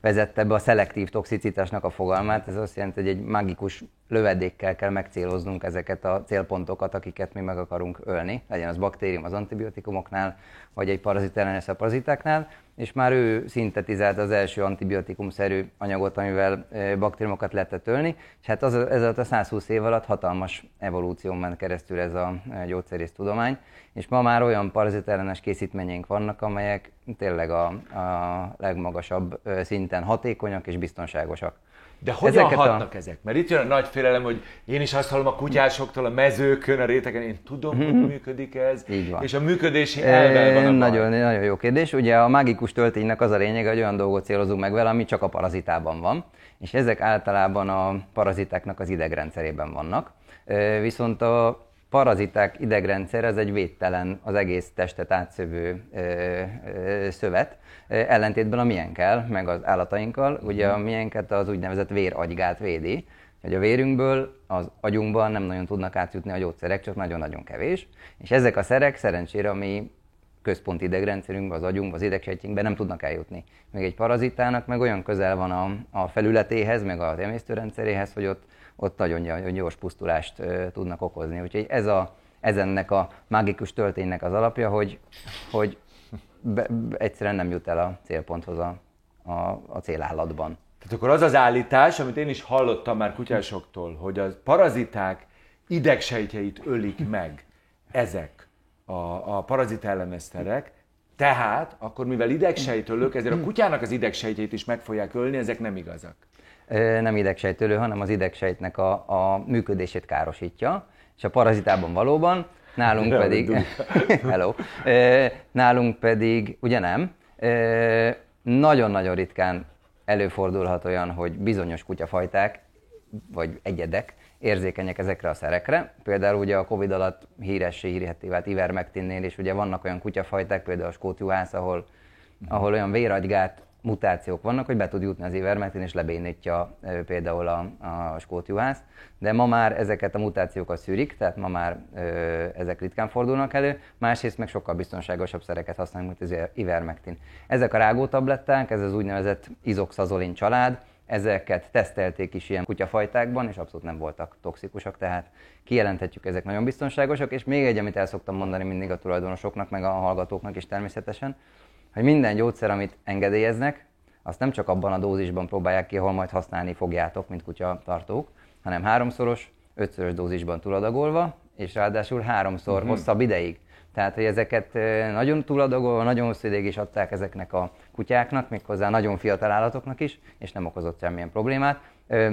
vezette be a szelektív toxicitásnak a fogalmát. Ez azt jelenti, hogy egy mágikus lövedékkel kell megcéloznunk ezeket a célpontokat, akiket mi meg akarunk ölni, legyen az baktérium az antibiotikumoknál, vagy egy parazit ellenes a parazitáknál, és már ő szintetizált az első antibiotikumszerű anyagot, amivel baktériumokat lehetett ölni, és hát az, ez alatt a 120 év alatt hatalmas evolúción ment keresztül ez a gyógyszerész tudomány, és ma már olyan parazitellenes készítményeink vannak, amelyek tényleg a, a legmagasabb szinten hatékonyak és biztonságosak. De hogyan Ezeket hatnak a... ezek? Mert itt jön a nagy félelem, hogy én is azt hallom a kutyásoktól, a mezőkön, a rétegen, én tudom, hogy mhm. működik ez, Így van. és a működési van a nagyon, nagyon jó kérdés. Ugye a mágikus tölténynek az a lényeg, hogy olyan dolgot célozunk meg vele, ami csak a parazitában van, és ezek általában a parazitáknak az idegrendszerében vannak. Viszont a paraziták idegrendszer, ez egy védtelen, az egész testet átszövő ö, ö, szövet, ellentétben a milyenkkel, meg az állatainkkal. Ugye a milyenket az úgynevezett véragygát védi, hogy a vérünkből az agyunkban nem nagyon tudnak átjutni a gyógyszerek, csak nagyon-nagyon kevés. És ezek a szerek szerencsére a mi központi idegrendszerünkben, az agyunkban, az idegsejtjünkben nem tudnak eljutni. Még egy parazitának meg olyan közel van a, a felületéhez, meg az emésztőrendszeréhez, hogy ott ott nagyon gyors pusztulást tudnak okozni. Úgyhogy ez, a, ez ennek a mágikus tölténynek az alapja, hogy, hogy be, egyszerűen nem jut el a célponthoz a, a, a célállatban. Tehát akkor az az állítás, amit én is hallottam már kutyásoktól, hogy a paraziták idegsejtjeit ölik meg ezek a, a parazit elleneszterek, tehát akkor mivel idegsejtölők, ezért a kutyának az idegsejtjeit is meg fogják ölni, ezek nem igazak nem idegsejtölő, hanem az idegsejtnek a, a működését károsítja, és a parazitában valóban, nálunk De pedig, hello, nálunk pedig ugye nem, nagyon-nagyon ritkán előfordulhat olyan, hogy bizonyos kutyafajták, vagy egyedek érzékenyek ezekre a szerekre. Például ugye a Covid alatt híressé hírhetté vált ivermectinnél, és ugye vannak olyan kutyafajták, például a skótjuhász, ahol, ahol olyan véragygát mutációk vannak, hogy be tud jutni az ivermectin és lebénítja például a, a skótjuhász, de ma már ezeket a mutációkat szűrik, tehát ma már ö, ezek ritkán fordulnak elő, másrészt meg sokkal biztonságosabb szereket használunk, mint az ivermectin. Ezek a rágótabletták, ez az úgynevezett izoxazolin család, ezeket tesztelték is ilyen kutyafajtákban, és abszolút nem voltak toxikusak, tehát kijelenthetjük, ezek nagyon biztonságosak, és még egy, amit el szoktam mondani mindig a tulajdonosoknak, meg a hallgatóknak is természetesen, hogy minden gyógyszer, amit engedélyeznek, azt nem csak abban a dózisban próbálják ki, ahol majd használni fogjátok, mint kutya tartók, hanem háromszoros, ötszörös dózisban túladagolva, és ráadásul háromszor uh-huh. hosszabb ideig. Tehát, hogy ezeket nagyon túladagolva, nagyon hosszú ideig is adták ezeknek a kutyáknak, méghozzá nagyon fiatal állatoknak is, és nem okozott semmilyen problémát.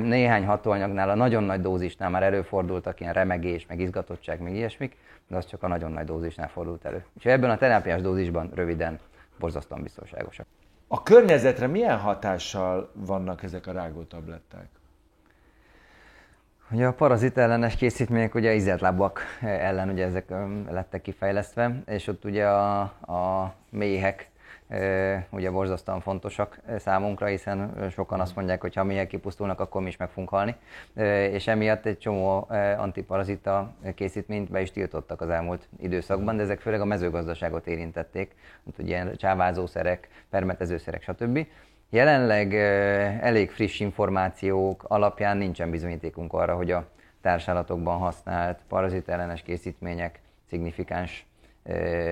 Néhány hatóanyagnál, a nagyon nagy dózisnál már előfordultak ilyen remegés, meg izgatottság, meg ilyesmik, de az csak a nagyon nagy dózisnál fordult elő. És ebben a terápiás dózisban röviden borzasztóan biztonságosak. A környezetre milyen hatással vannak ezek a rágótabletták? Ugye a parazit ellenes készítmények ugye izetlábak ellen ugye ezek lettek kifejlesztve, és ott ugye a, a méhek ugye borzasztóan fontosak számunkra, hiszen sokan azt mondják, hogy ha miért kipusztulnak, akkor mi is meg fogunk halni. És emiatt egy csomó antiparazita készítményt be is tiltottak az elmúlt időszakban, de ezek főleg a mezőgazdaságot érintették, mint ugye csávázószerek, permetezőszerek, stb. Jelenleg elég friss információk alapján nincsen bizonyítékunk arra, hogy a társállatokban használt parazitellenes készítmények szignifikáns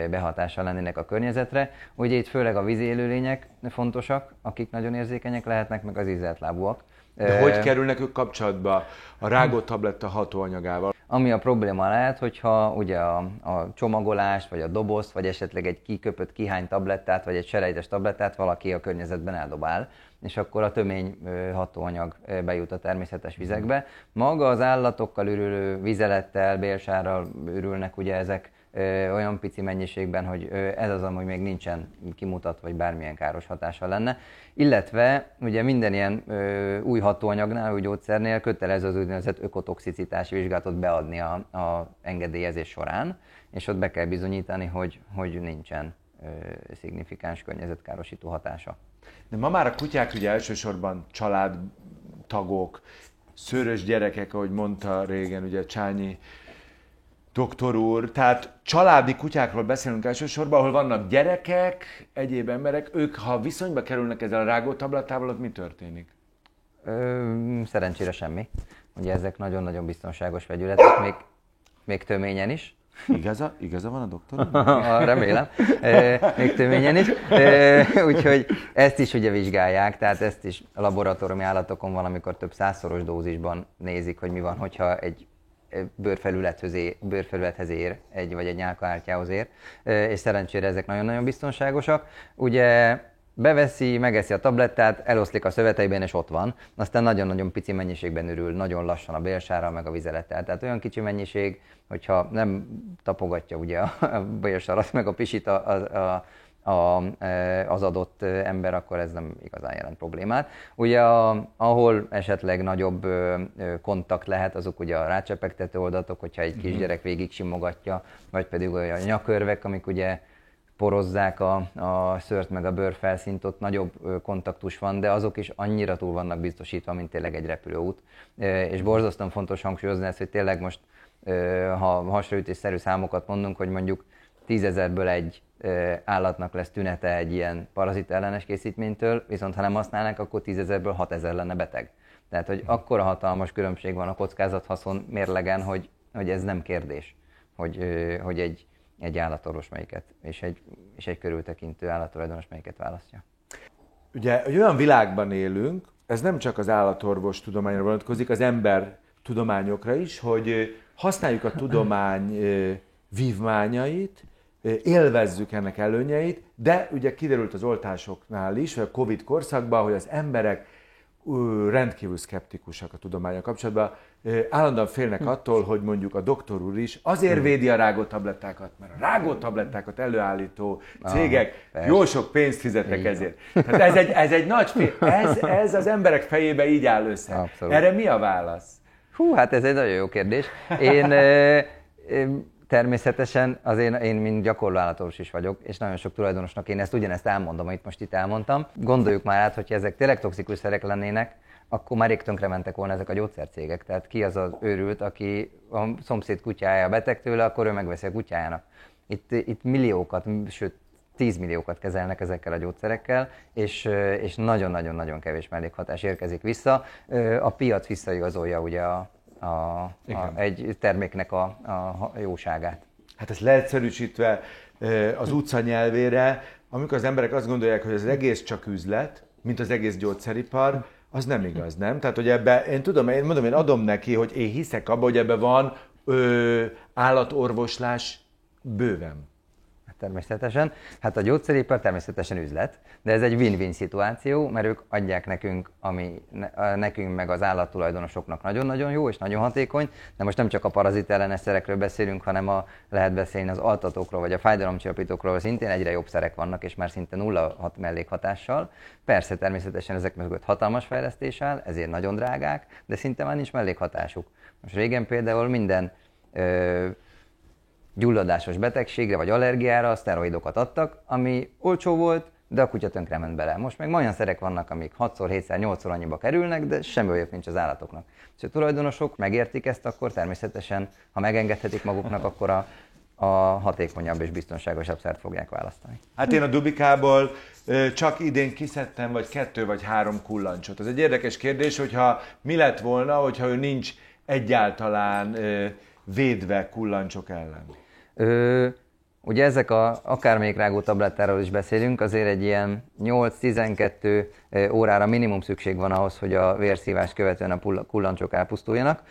behatással lennének a környezetre. Ugye itt főleg a vízi élőlények fontosak, akik nagyon érzékenyek lehetnek, meg az ízeltlábúak. De hogy kerülnek ők kapcsolatba a rágott tabletta hatóanyagával? Ami a probléma lehet, hogyha ugye a, a csomagolást, vagy a dobozt, vagy esetleg egy kiköpött kihány tablettát, vagy egy selejtes tablettát valaki a környezetben eldobál, és akkor a tömény hatóanyag bejut a természetes vizekbe. Maga az állatokkal ürülő vizelettel, bélsárral ürülnek ugye ezek olyan pici mennyiségben, hogy ez az, ami még nincsen kimutat, vagy bármilyen káros hatása lenne. Illetve ugye minden ilyen új hatóanyagnál, új gyógyszernél kötelező az úgynevezett ökotoxicitási vizsgálatot beadni a, a engedélyezés során, és ott be kell bizonyítani, hogy, hogy nincsen szignifikáns környezetkárosító hatása. De ma már a kutyák ugye elsősorban családtagok, szőrös gyerekek, ahogy mondta régen ugye Csányi doktor úr. Tehát családi kutyákról beszélünk elsősorban, ahol vannak gyerekek, egyéb emberek. Ők, ha viszonyba kerülnek ezzel a rágótabletával, ott mi történik? Ö, szerencsére semmi. Ugye ezek nagyon-nagyon biztonságos vegyületek, még, még töményen is. Igaza, igaza van a doktor? Remélem. Még töményen is. Úgyhogy ezt is ugye vizsgálják, tehát ezt is a laboratóriumi állatokon van, amikor több százszoros dózisban nézik, hogy mi van, hogyha egy bőrfelülethez ér, bőrfelülethez ér, egy vagy egy nyálkahártyához ér, és szerencsére ezek nagyon-nagyon biztonságosak. Ugye beveszi, megeszi a tablettát, eloszlik a szöveteiben, és ott van. Aztán nagyon-nagyon pici mennyiségben ürül, nagyon lassan a bélsára, meg a vizelettel. Tehát olyan kicsi mennyiség, hogyha nem tapogatja ugye a bélsarat, meg a pisit a, a, a a, e, az adott ember, akkor ez nem igazán jelent problémát. Ugye a, ahol esetleg nagyobb kontakt lehet, azok ugye a rácsepegtető oldatok, hogyha egy kisgyerek végig simogatja, vagy pedig olyan nyakörvek, amik ugye porozzák a, a szört meg a bőrfelszínt, ott nagyobb kontaktus van, de azok is annyira túl vannak biztosítva, mint tényleg egy repülőút. És borzasztóan fontos hangsúlyozni ezt, hogy tényleg most, ha hasraütésszerű számokat mondunk, hogy mondjuk tízezerből egy állatnak lesz tünete egy ilyen parazit ellenes készítménytől, viszont ha nem használnak, akkor tízezerből hatezer lenne beteg. Tehát, hogy akkora hatalmas különbség van a kockázat-haszon mérlegen, hogy, hogy ez nem kérdés, hogy, hogy egy, egy állatorvos melyiket, és egy, és egy körültekintő állatorvos melyiket választja. Ugye egy olyan világban élünk, ez nem csak az állatorvos tudományra vonatkozik, az ember tudományokra is, hogy használjuk a tudomány vívmányait, élvezzük ennek előnyeit, de ugye kiderült az oltásoknál is, vagy a Covid korszakban, hogy az emberek rendkívül szkeptikusak a tudományok kapcsolatban, állandóan félnek hm. attól, hogy mondjuk a doktor úr is azért hm. védi a rágótablettákat, mert a rágótablettákat előállító cégek ah, jó sok pénzt fizetnek Igen. ezért. Tehát ez egy, ez egy nagy fél, ez, ez az emberek fejébe így áll össze. Abszolút. Erre mi a válasz? Hú, hát ez egy nagyon jó kérdés. Én Természetesen az én, én mint gyakorló is vagyok, és nagyon sok tulajdonosnak én ezt ugyanezt elmondom, amit most itt elmondtam. Gondoljuk már át, hogyha ezek tényleg toxikus szerek lennének, akkor már rég mentek volna ezek a gyógyszercégek. Tehát ki az az őrült, aki a szomszéd kutyája beteg tőle, akkor ő megveszi a kutyájának. Itt, itt milliókat, sőt 10 milliókat kezelnek ezekkel a gyógyszerekkel, és, és nagyon-nagyon-nagyon kevés mellékhatás érkezik vissza. A piac visszaigazolja ugye a, a, a, egy terméknek a, a jóságát. Hát ezt leegyszerűsítve az utca nyelvére, amikor az emberek azt gondolják, hogy az egész csak üzlet, mint az egész gyógyszeripar, az nem igaz, nem? Tehát, hogy ebbe, én tudom, én mondom, én adom neki, hogy én hiszek abba, hogy ebbe van ö, állatorvoslás bőven természetesen. Hát a gyógyszeripar természetesen üzlet, de ez egy win-win szituáció, mert ők adják nekünk, ami nekünk meg az állattulajdonosoknak nagyon-nagyon jó és nagyon hatékony, de most nem csak a parazit ellenes szerekről beszélünk, hanem a, lehet beszélni az altatókról vagy a fájdalomcsillapítókról, szintén egyre jobb szerek vannak, és már szinte nulla hat mellékhatással. Persze természetesen ezek mögött hatalmas fejlesztés áll, ezért nagyon drágák, de szinte már nincs mellékhatásuk. Most régen például minden ö, gyulladásos betegségre vagy allergiára szteroidokat adtak, ami olcsó volt, de a kutya tönkre ment bele. Most meg olyan szerek vannak, amik 6 7 8-szor annyiba kerülnek, de semmi olyan nincs az állatoknak. És a tulajdonosok megértik ezt, akkor természetesen, ha megengedhetik maguknak, akkor a, a hatékonyabb és biztonságosabb szert fogják választani. Hát én a Dubikából csak idén kiszedtem vagy kettő vagy három kullancsot. Ez egy érdekes kérdés, hogyha mi lett volna, hogyha ő nincs egyáltalán védve kullancsok ellen. Ö, ugye ezek a, akármelyik rágó tablettáról is beszélünk, azért egy ilyen 8-12 órára minimum szükség van ahhoz, hogy a vérszívás követően a kullancsok elpusztuljanak.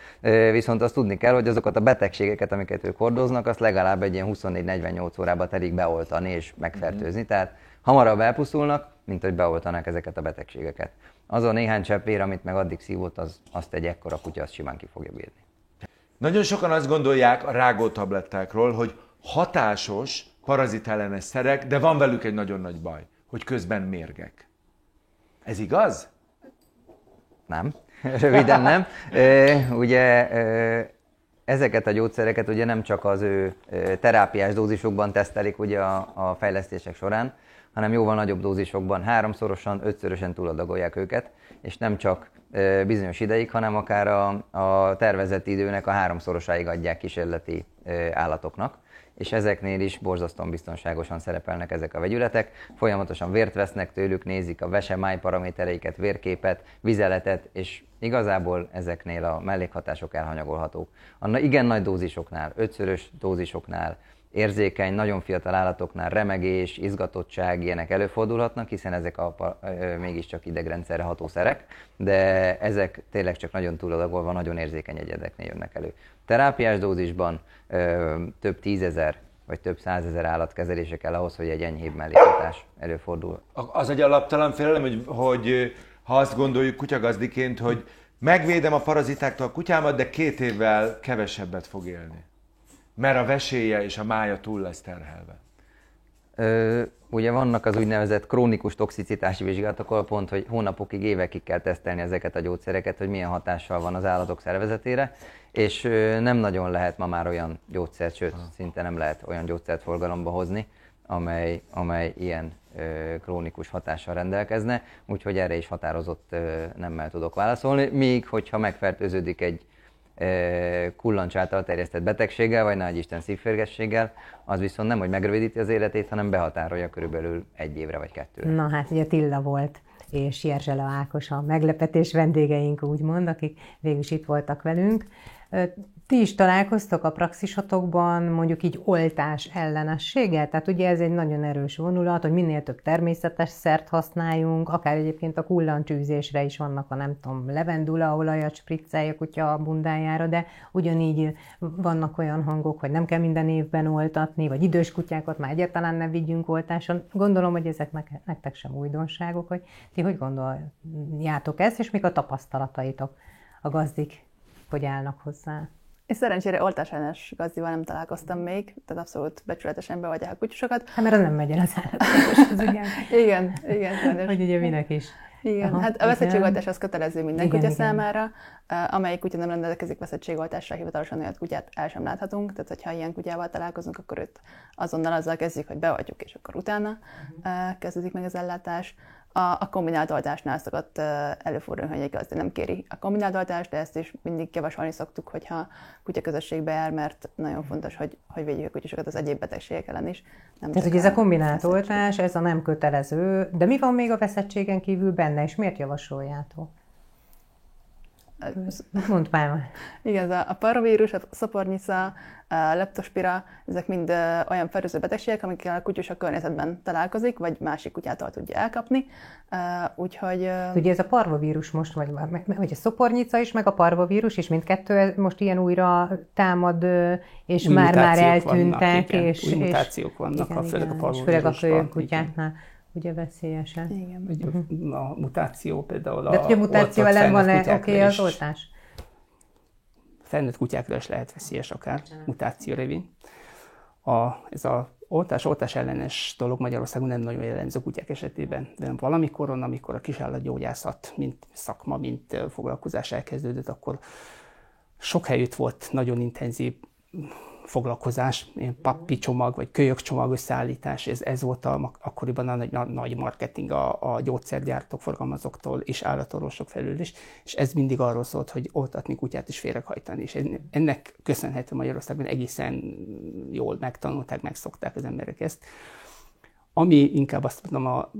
Viszont azt tudni kell, hogy azokat a betegségeket, amiket ők hordoznak, azt legalább egy ilyen 24-48 órába telik beoltani és megfertőzni. Mm-hmm. Tehát hamarabb elpusztulnak, mint hogy beoltanak ezeket a betegségeket. Az a néhány csepp vér, amit meg addig szívott, az, azt egy ekkora kutya azt simán ki fogja bírni. Nagyon sokan azt gondolják a rágó tablettákról, hogy hatásos parazitellenes szerek, de van velük egy nagyon nagy baj, hogy közben mérgek. Ez igaz? Nem, röviden nem. E, ugye e, ezeket a gyógyszereket ugye nem csak az ő terápiás dózisokban tesztelik ugye a, a fejlesztések során, hanem jóval nagyobb dózisokban, háromszorosan, ötszörösen túladagolják őket, és nem csak bizonyos ideig, hanem akár a, a tervezett időnek a háromszorosáig adják kísérleti állatoknak és ezeknél is borzasztóan biztonságosan szerepelnek ezek a vegyületek. Folyamatosan vért vesznek tőlük, nézik a vesemáj paramétereiket, vérképet, vizeletet, és igazából ezeknél a mellékhatások elhanyagolhatók. A igen nagy dózisoknál, ötszörös dózisoknál, érzékeny, nagyon fiatal állatoknál remegés, izgatottság, ilyenek előfordulhatnak, hiszen ezek a, mégiscsak idegrendszerre ható szerek, de ezek tényleg csak nagyon túladagolva, nagyon érzékeny egyedeknél jönnek elő. Terápiás dózisban ö, több tízezer vagy több százezer állat kezelése kell ahhoz, hogy egy enyhébb mellékhatás előfordul. Az egy alaptalan félelem, hogy, hogy ha azt gondoljuk kutyagazdiként, hogy megvédem a parazitáktól a kutyámat, de két évvel kevesebbet fog élni. Mert a veséje és a mája túl lesz terhelve. Ö, ugye vannak az úgynevezett krónikus toxicitási vizsgálatok, ahol pont, hogy hónapokig, évekig kell tesztelni ezeket a gyógyszereket, hogy milyen hatással van az állatok szervezetére, és ö, nem nagyon lehet ma már olyan gyógyszert, sőt, szinte nem lehet olyan gyógyszert forgalomba hozni, amely, amely ilyen ö, krónikus hatással rendelkezne, úgyhogy erre is határozott ö, nemmel tudok válaszolni, míg hogyha megfertőződik egy kullancs által terjesztett betegséggel, vagy nagy Isten szívférgességgel, az viszont nem, hogy megrövidíti az életét, hanem behatárolja körülbelül egy évre vagy kettőre. Na hát ugye Tilla volt és Jerzsele Ákos a meglepetés vendégeink, úgymond, akik végül is itt voltak velünk. Ti is találkoztok a praxisotokban mondjuk így oltás ellenességgel? Tehát ugye ez egy nagyon erős vonulat, hogy minél több természetes szert használjunk, akár egyébként a kullancsűzésre is vannak a nem tudom, levendula olajat spriccelje kutya a bundájára, de ugyanígy vannak olyan hangok, hogy nem kell minden évben oltatni, vagy idős kutyákat már egyáltalán ne vigyünk oltáson. Gondolom, hogy ezek nektek sem újdonságok, hogy ti hogy gondoljátok ezt, és mik a tapasztalataitok a gazdik, hogy állnak hozzá? Én szerencsére oltásellenes gazdival nem találkoztam még, tehát abszolút becsületesen bevagyják a kutyusokat. Hát mert az nem megy el az állatokos, igen. igen, igen, sajnos. Hogy ugye minek is. Igen, Aha, hát a veszettségoltás az kötelező minden igen, kutya igen. számára. Amelyik kutya nem rendelkezik veszettségoltásra, hivatalosan olyat kutyát el sem láthatunk, tehát hogyha ilyen kutyával találkozunk, akkor őt azonnal azzal kezdjük, hogy beadjuk, és akkor utána uh-huh. kezdődik meg az ellátás a, a kombinált oltásnál szokott előfordulni, hogy egy gazda nem kéri a kombinált oltást, de ezt is mindig javasolni szoktuk, hogyha kutya közösségbe jár, mert nagyon fontos, hogy, hogy védjük a kutyasokat az egyéb betegségek ellen is. Nem Tehát, hogy ez a kombinált oltás, ez a nem kötelező, de mi van még a veszettségen kívül benne, és miért javasoljátok? Mondd már. Igen, a, a paravírus, a szapornyica, a leptospira, ezek mind olyan fertőző betegségek, amikkel a kutyus a környezetben találkozik, vagy másik kutyától tudja elkapni. Úgyhogy... Ugye ez a parvavírus most, vagy, vagy a szopornyica is, meg a parvavírus is, mindkettő most ilyen újra támad, és már-már eltűntek. Vannak, igen, és, új mutációk vannak, igen, a, főleg igen, a parvavírusban. Főleg a kutyáknál ugye veszélyesen. Igen. Uh-huh. A mutáció például a... De a mutáció ellen van-e oké okay, az oltás? felnőtt kutyákra is lehet veszélyes akár, mutáció révén. A, ez a oltás-oltás ellenes dolog Magyarországon nem nagyon jellemző kutyák esetében, de valamikoron, amikor a kisállatgyógyászat, mint szakma, mint foglalkozás elkezdődött, akkor sok helyütt volt nagyon intenzív foglalkozás, pappi csomag, vagy kölyök csomag összeállítás, ez, ez volt a, akkoriban a nagy, nagy marketing a, a gyógyszergyártók, forgalmazóktól és állatorvosok felül is, és ez mindig arról szólt, hogy oltatni kutyát és félreghajtani, és ennek köszönhető Magyarországon egészen jól megtanulták, megszokták az emberek ezt. Ami inkább azt mondom a,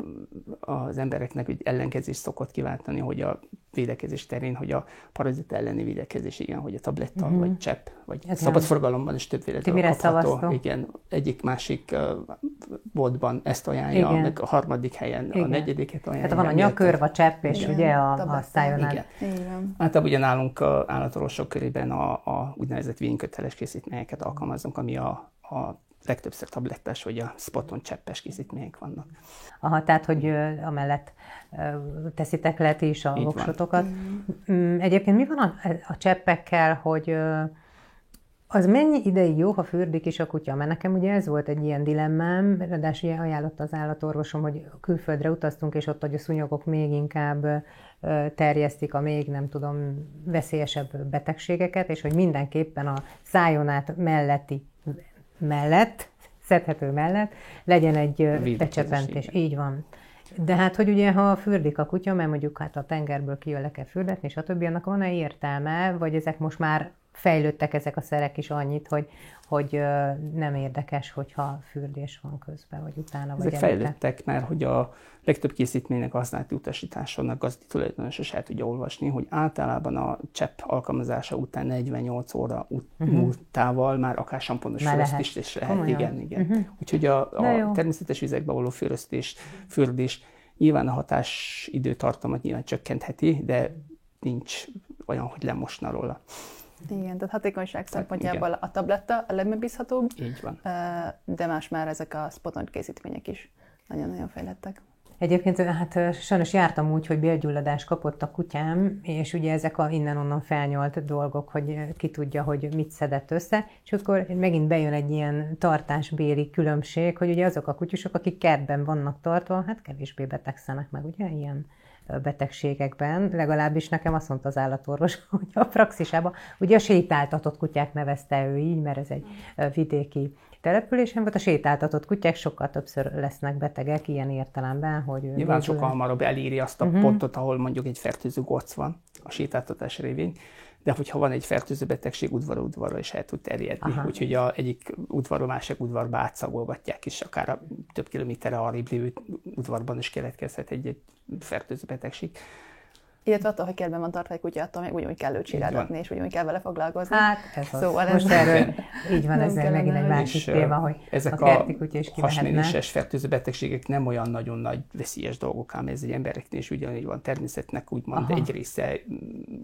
az embereknek, hogy ellenkezést szokott kiváltani, hogy a védekezés terén, hogy a parazita elleni védekezés, igen, hogy a tabletta, uh-huh. vagy csepp, vagy Ez szabadforgalomban is többféle dolog kapható. Szavaztok? Igen, egyik másik uh, boltban ezt ajánlja, igen. meg a harmadik helyen igen. a negyediket ajánlja. Tehát van a nyakör, a csepp, és igen. ugye a, a szájon Igen. igen. Hát ugye nálunk állatorvosok körében a, a úgynevezett vényköteles készítményeket alkalmazunk, ami a, a legtöbbször tablettás vagy a spoton cseppes készítmények vannak. Aha, tehát, hogy amellett teszitek le is a voksotokat. Mm, egyébként mi van a, a cseppekkel, hogy az mennyi ideig jó, ha fürdik is a kutya? Mert nekem ugye ez volt egy ilyen dilemmám, ráadásul ajánlott az állatorvosom, hogy külföldre utaztunk, és ott, hogy a szúnyogok még inkább terjesztik a még, nem tudom, veszélyesebb betegségeket, és hogy mindenképpen a szájon át melletti mellett szedhető mellett legyen egy becsepentés. Így van. De hát, hogy ugye, ha fürdik a kutya, mert mondjuk hát a tengerből kijön le kell fürdetni, és a többi, annak van-e értelme, vagy ezek most már fejlődtek ezek a szerek is annyit, hogy, hogy nem érdekes, hogyha fürdés van közben, vagy utána. Ezek vagy fejlődtek, mert hogy a legtöbb készítménynek használati utasításon a gazdi tulajdonos is el tudja olvasni, hogy általában a csepp alkalmazása után 48 óra ut- uh-huh. múltával már akár samponos füröztés is lehet. Komolyan? Igen, igen. Uh-huh. Úgyhogy a, a természetes vizekbe való füröztés, fürdés nyilván a hatás időtartamat nyilván csökkentheti, de nincs olyan, hogy lemosna róla. Igen, tehát hatékonyság szempontjából a tabletta a legmegbízhatóbb. Így van. De más már ezek a spotont készítmények is nagyon-nagyon fejlettek. Egyébként hát sajnos jártam úgy, hogy bélgyulladás kapott a kutyám, és ugye ezek a innen-onnan felnyolt dolgok, hogy ki tudja, hogy mit szedett össze, és akkor megint bejön egy ilyen tartásbéli különbség, hogy ugye azok a kutyusok, akik kertben vannak tartva, hát kevésbé betegszenek meg, ugye, ilyen betegségekben, legalábbis nekem azt mondta az állatorvos, hogy a praxisában, ugye a sétáltatott kutyák nevezte ő így, mert ez egy vidéki településen volt, a sétáltatott kutyák sokkal többször lesznek betegek ilyen értelemben, hogy... Nyilván sokkal hamarabb elírja azt a uh-huh. pontot, ahol mondjuk egy fertőző goc van a sétáltatás révén, de hogyha van egy fertőző betegség, udvar udvarra is el tud terjedni. Aha. Úgyhogy a egyik udvarra másik udvarba átszagolgatják, és akár a több kilométerre arrébb lévő udvarban is keletkezhet egy, egy fertőző betegség. Illetve attól, hogy kertben van tartva egy kutya, attól még ugyanúgy kell őt csinálni, és ugyanúgy kell vele foglalkozni. Hát, ez az. Szóval Most ez erről, így van, ez megint egy másik téma, hogy ezek a, kerti kutya is hasménéses fertőző betegségek nem olyan nagyon nagy veszélyes dolgok, ám ez egy embereknél is ugyanígy van természetnek, úgymond Aha. egy része,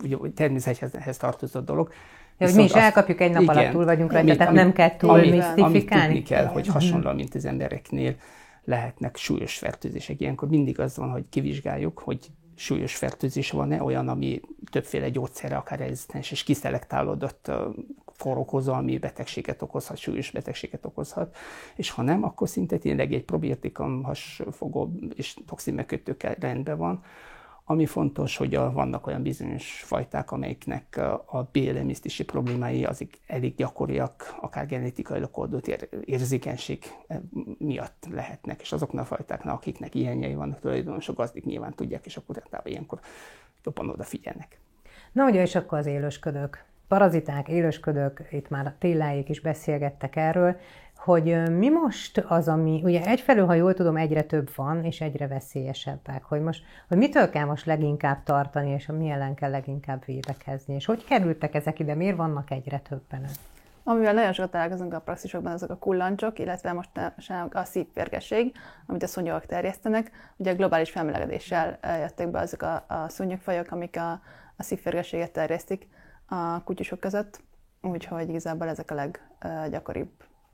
ugye, természethez tartozó dolog. Ja, hogy mi is elkapjuk egy nap igen, alatt túl vagyunk rajta, tehát nem kell túl ami, misztifikálni. Amit kell, hogy hasonlóan, mint az embereknél lehetnek súlyos fertőzések. Ilyenkor mindig az van, hogy kivizsgáljuk, hogy súlyos fertőzés van-e, olyan, ami többféle gyógyszerre akár rezisztens, és kiszelektálódott korokozó, ami betegséget okozhat, súlyos betegséget okozhat, és ha nem, akkor szinte tényleg egy probiotikum, hasfogó és toxinmekötőkkel rendben van, ami fontos, hogy vannak olyan bizonyos fajták, amelyeknek a bélemésztési problémái azok elég gyakoriak, akár genetikai oldott ér, érzékenység eh, miatt lehetnek, és azoknak a fajtáknak, akiknek ilyenjei vannak, tulajdonosok gazdik nyilván tudják, és akkor általában ilyenkor jobban odafigyelnek. Na ugye, és akkor az élősködők. Paraziták, élősködők, itt már téláik is beszélgettek erről hogy mi most az, ami, ugye egyfelől, ha jól tudom, egyre több van, és egyre veszélyesebbek, hogy most, hogy mitől kell most leginkább tartani, és a mi ellen kell leginkább védekezni, és hogy kerültek ezek ide, miért vannak egyre többen? Amivel nagyon sokat találkozunk a praxisokban, azok a kullancsok, illetve most a szívpérgesség, amit a szúnyogok terjesztenek. Ugye a globális felmelegedéssel jöttek be azok a, a szúnyogfajok, amik a, a szívpérgességet terjesztik a kutyusok között, úgyhogy igazából ezek a leggyakoribb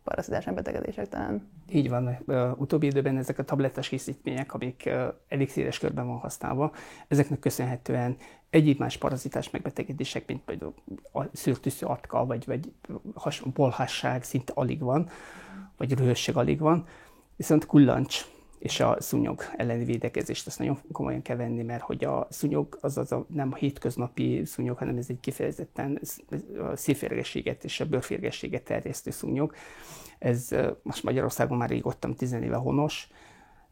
paraszitás betegedések talán. Így van. Utóbbi időben ezek a tablettes készítmények, amik elég széles körben van használva, ezeknek köszönhetően egyéb más parazitás megbetegedések, mint például a szürtűsző atka, vagy, vagy has, bolhásság szinte alig van, vagy röhösség alig van, viszont kullancs és a szúnyog elleni védekezést azt nagyon komolyan kell venni, mert hogy a szúnyog az, az a, nem a hétköznapi szúnyog, hanem ez egy kifejezetten a szívférgességet és a bőrférgességet terjesztő szúnyog. Ez most Magyarországon már régottam 10 éve honos,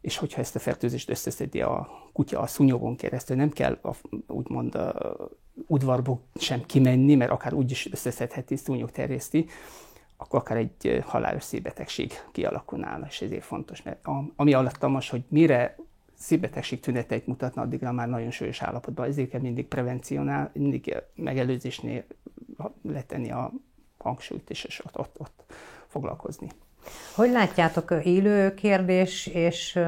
és hogyha ezt a fertőzést összeszedi a kutya a szúnyogon keresztül, nem kell a, úgymond a udvarból sem kimenni, mert akár úgy is összeszedheti, szúnyog terjeszti, akkor akár egy halálos szívbetegség kialakul nála, és ezért fontos, mert ami alatt most, hogy mire szívbetegség tüneteit mutatna, addigra már nagyon súlyos állapotban. Ezért kell mindig prevenciónál, mindig megelőzésnél letenni a hangsúlyt, és, ott, ott, ott foglalkozni. Hogy látjátok, élő kérdés, és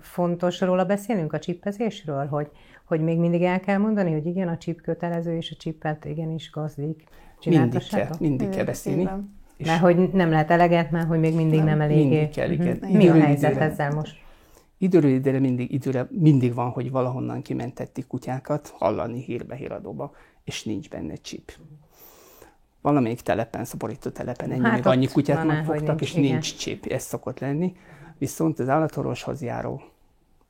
fontos róla beszélünk a csippezésről, hogy, hogy még mindig el kell mondani, hogy igen, a csip kötelező, és a csipet igenis gazdik. Mindig kell, mindig kell beszélni. Igen. És mert hogy nem lehet eleget, mert hogy még mindig nem, nem eléggé. Mindig kell, igen. Uh-huh. Mi a helyzet időre, ezzel most? Időről időre mindig, időre mindig van, hogy valahonnan kimentették kutyákat, hallani hírbe, híradóba, és nincs benne csip. Valamelyik telepen, szaporító telepen ennyi, hát még annyi kutyát megfogtak, és nincs csip. Ez szokott lenni. Viszont az állatorvoshoz járó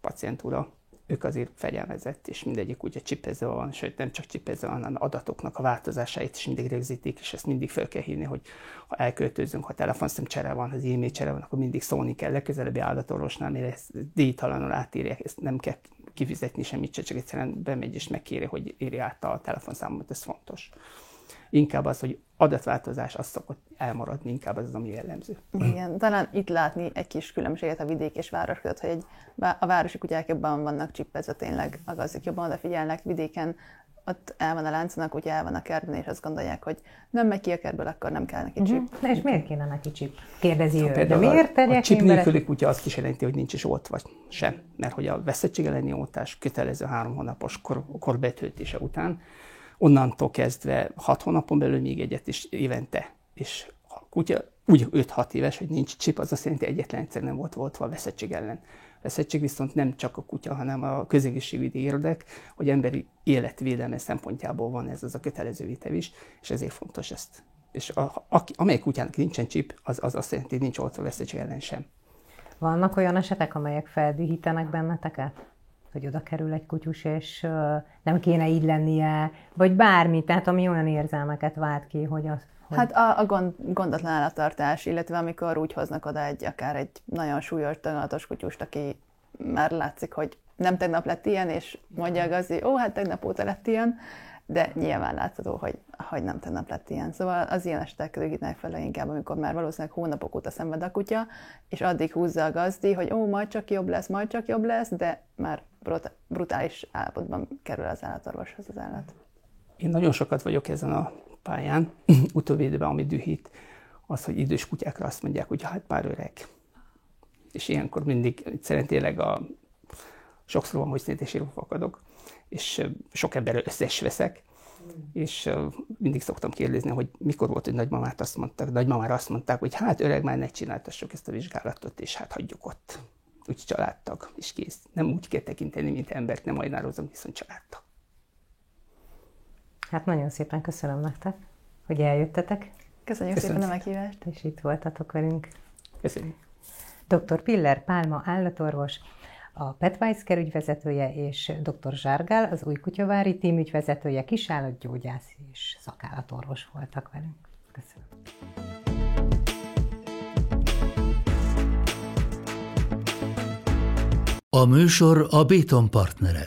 pacientúra ők azért fegyelmezett, és mindegyik ugye csipezve van, sőt nem csak csipezve van, hanem adatoknak a változásait is mindig rögzítik, és ezt mindig fel kell hívni, hogy ha elköltözünk, ha telefonszem csere van, ha az e-mail csere van, akkor mindig szólni kell. Legközelebbi állatorvosnál, mert ezt díjtalanul átírják, ezt nem kell kifizetni semmit, csak egyszerűen bemegy és megkéri, hogy írja át a telefonszámot, ez fontos. Inkább az, hogy adatváltozás az szokott elmaradni, inkább az, az ami jellemző. Igen, talán itt látni egy kis különbséget a vidék és város között, hogy egy, a városi kutyák jobban vannak csippezve tényleg, a gazdik jobban odafigyelnek, vidéken ott el van a lánconak, ugye el van a kertben, és azt gondolják, hogy nem megy ki a kertből, akkor nem kell neki csip. Uh-huh. Na és miért kéne neki csip? Kérdezi ő. De miért a, a csip nélküli kutya azt is jelenti, hogy nincs is ott vagy sem. Mert hogy a veszettség elleni oltás kötelező három hónapos kor, korbetöltése után onnantól kezdve hat hónapon belül még egyet is évente. És a kutya úgy 5-6 éves, hogy nincs csip, az azt jelenti, egyetlen egyszer nem volt volt a veszettség ellen. Veszettség viszont nem csak a kutya, hanem a közegészségügyi érdek, hogy emberi életvédelme szempontjából van ez az a kötelező vétel is, és ezért fontos ezt. És a, a, amely kutyának nincsen csip, az, az azt jelenti, hogy nincs oltva veszettség ellen sem. Vannak olyan esetek, amelyek feldühítenek benneteket? Hogy oda kerül egy kutyus, és nem kéne így lennie, vagy bármi, tehát ami olyan érzelmeket vált ki, hogy az... Hogy... Hát a, a gond, gondatlan állattartás, illetve amikor úgy hoznak oda egy akár egy nagyon súlyos, daganatos kutyust, aki már látszik, hogy nem tegnap lett ilyen, és mondja a gazdi, ó, hát tegnap óta lett ilyen, de nyilván látható, hogy, hogy nem tegnap lett ilyen. Szóval az ilyen esetek rögítnek fel inkább, amikor már valószínűleg hónapok óta szenved a kutya, és addig húzza a gazdi, hogy ó, majd csak jobb lesz, majd csak jobb lesz, de már brutális állapotban kerül az állatorvoshoz az állat. Én nagyon sokat vagyok ezen a pályán, utóbbi időben, ami dühít, az, hogy idős kutyákra azt mondják, hogy hát már öreg. És ilyenkor mindig egyszerűen a sokszor van, hogy szintén fakadok és sok emberrel összes veszek, és mindig szoktam kérdezni, hogy mikor volt, hogy nagymamát azt mondták, nagymamára azt mondták, hogy hát öreg, már ne csináltassuk ezt a vizsgálatot, és hát hagyjuk ott. Úgy családtag, és kész. Nem úgy kell tekinteni, mint embert, nem ajnározom, viszont családtag. Hát nagyon szépen köszönöm nektek, hogy eljöttetek. Köszönjük Köszönöm. szépen a meghívást. És itt voltatok velünk. Köszönjük. Dr. Piller Pálma állatorvos, a Petweisker ügyvezetője és dr. Zsárgál, az új kutyavári tím ügyvezetője, kisállatgyógyász és szakállatorvos voltak velünk. Köszönöm. A műsor a Béton partnere.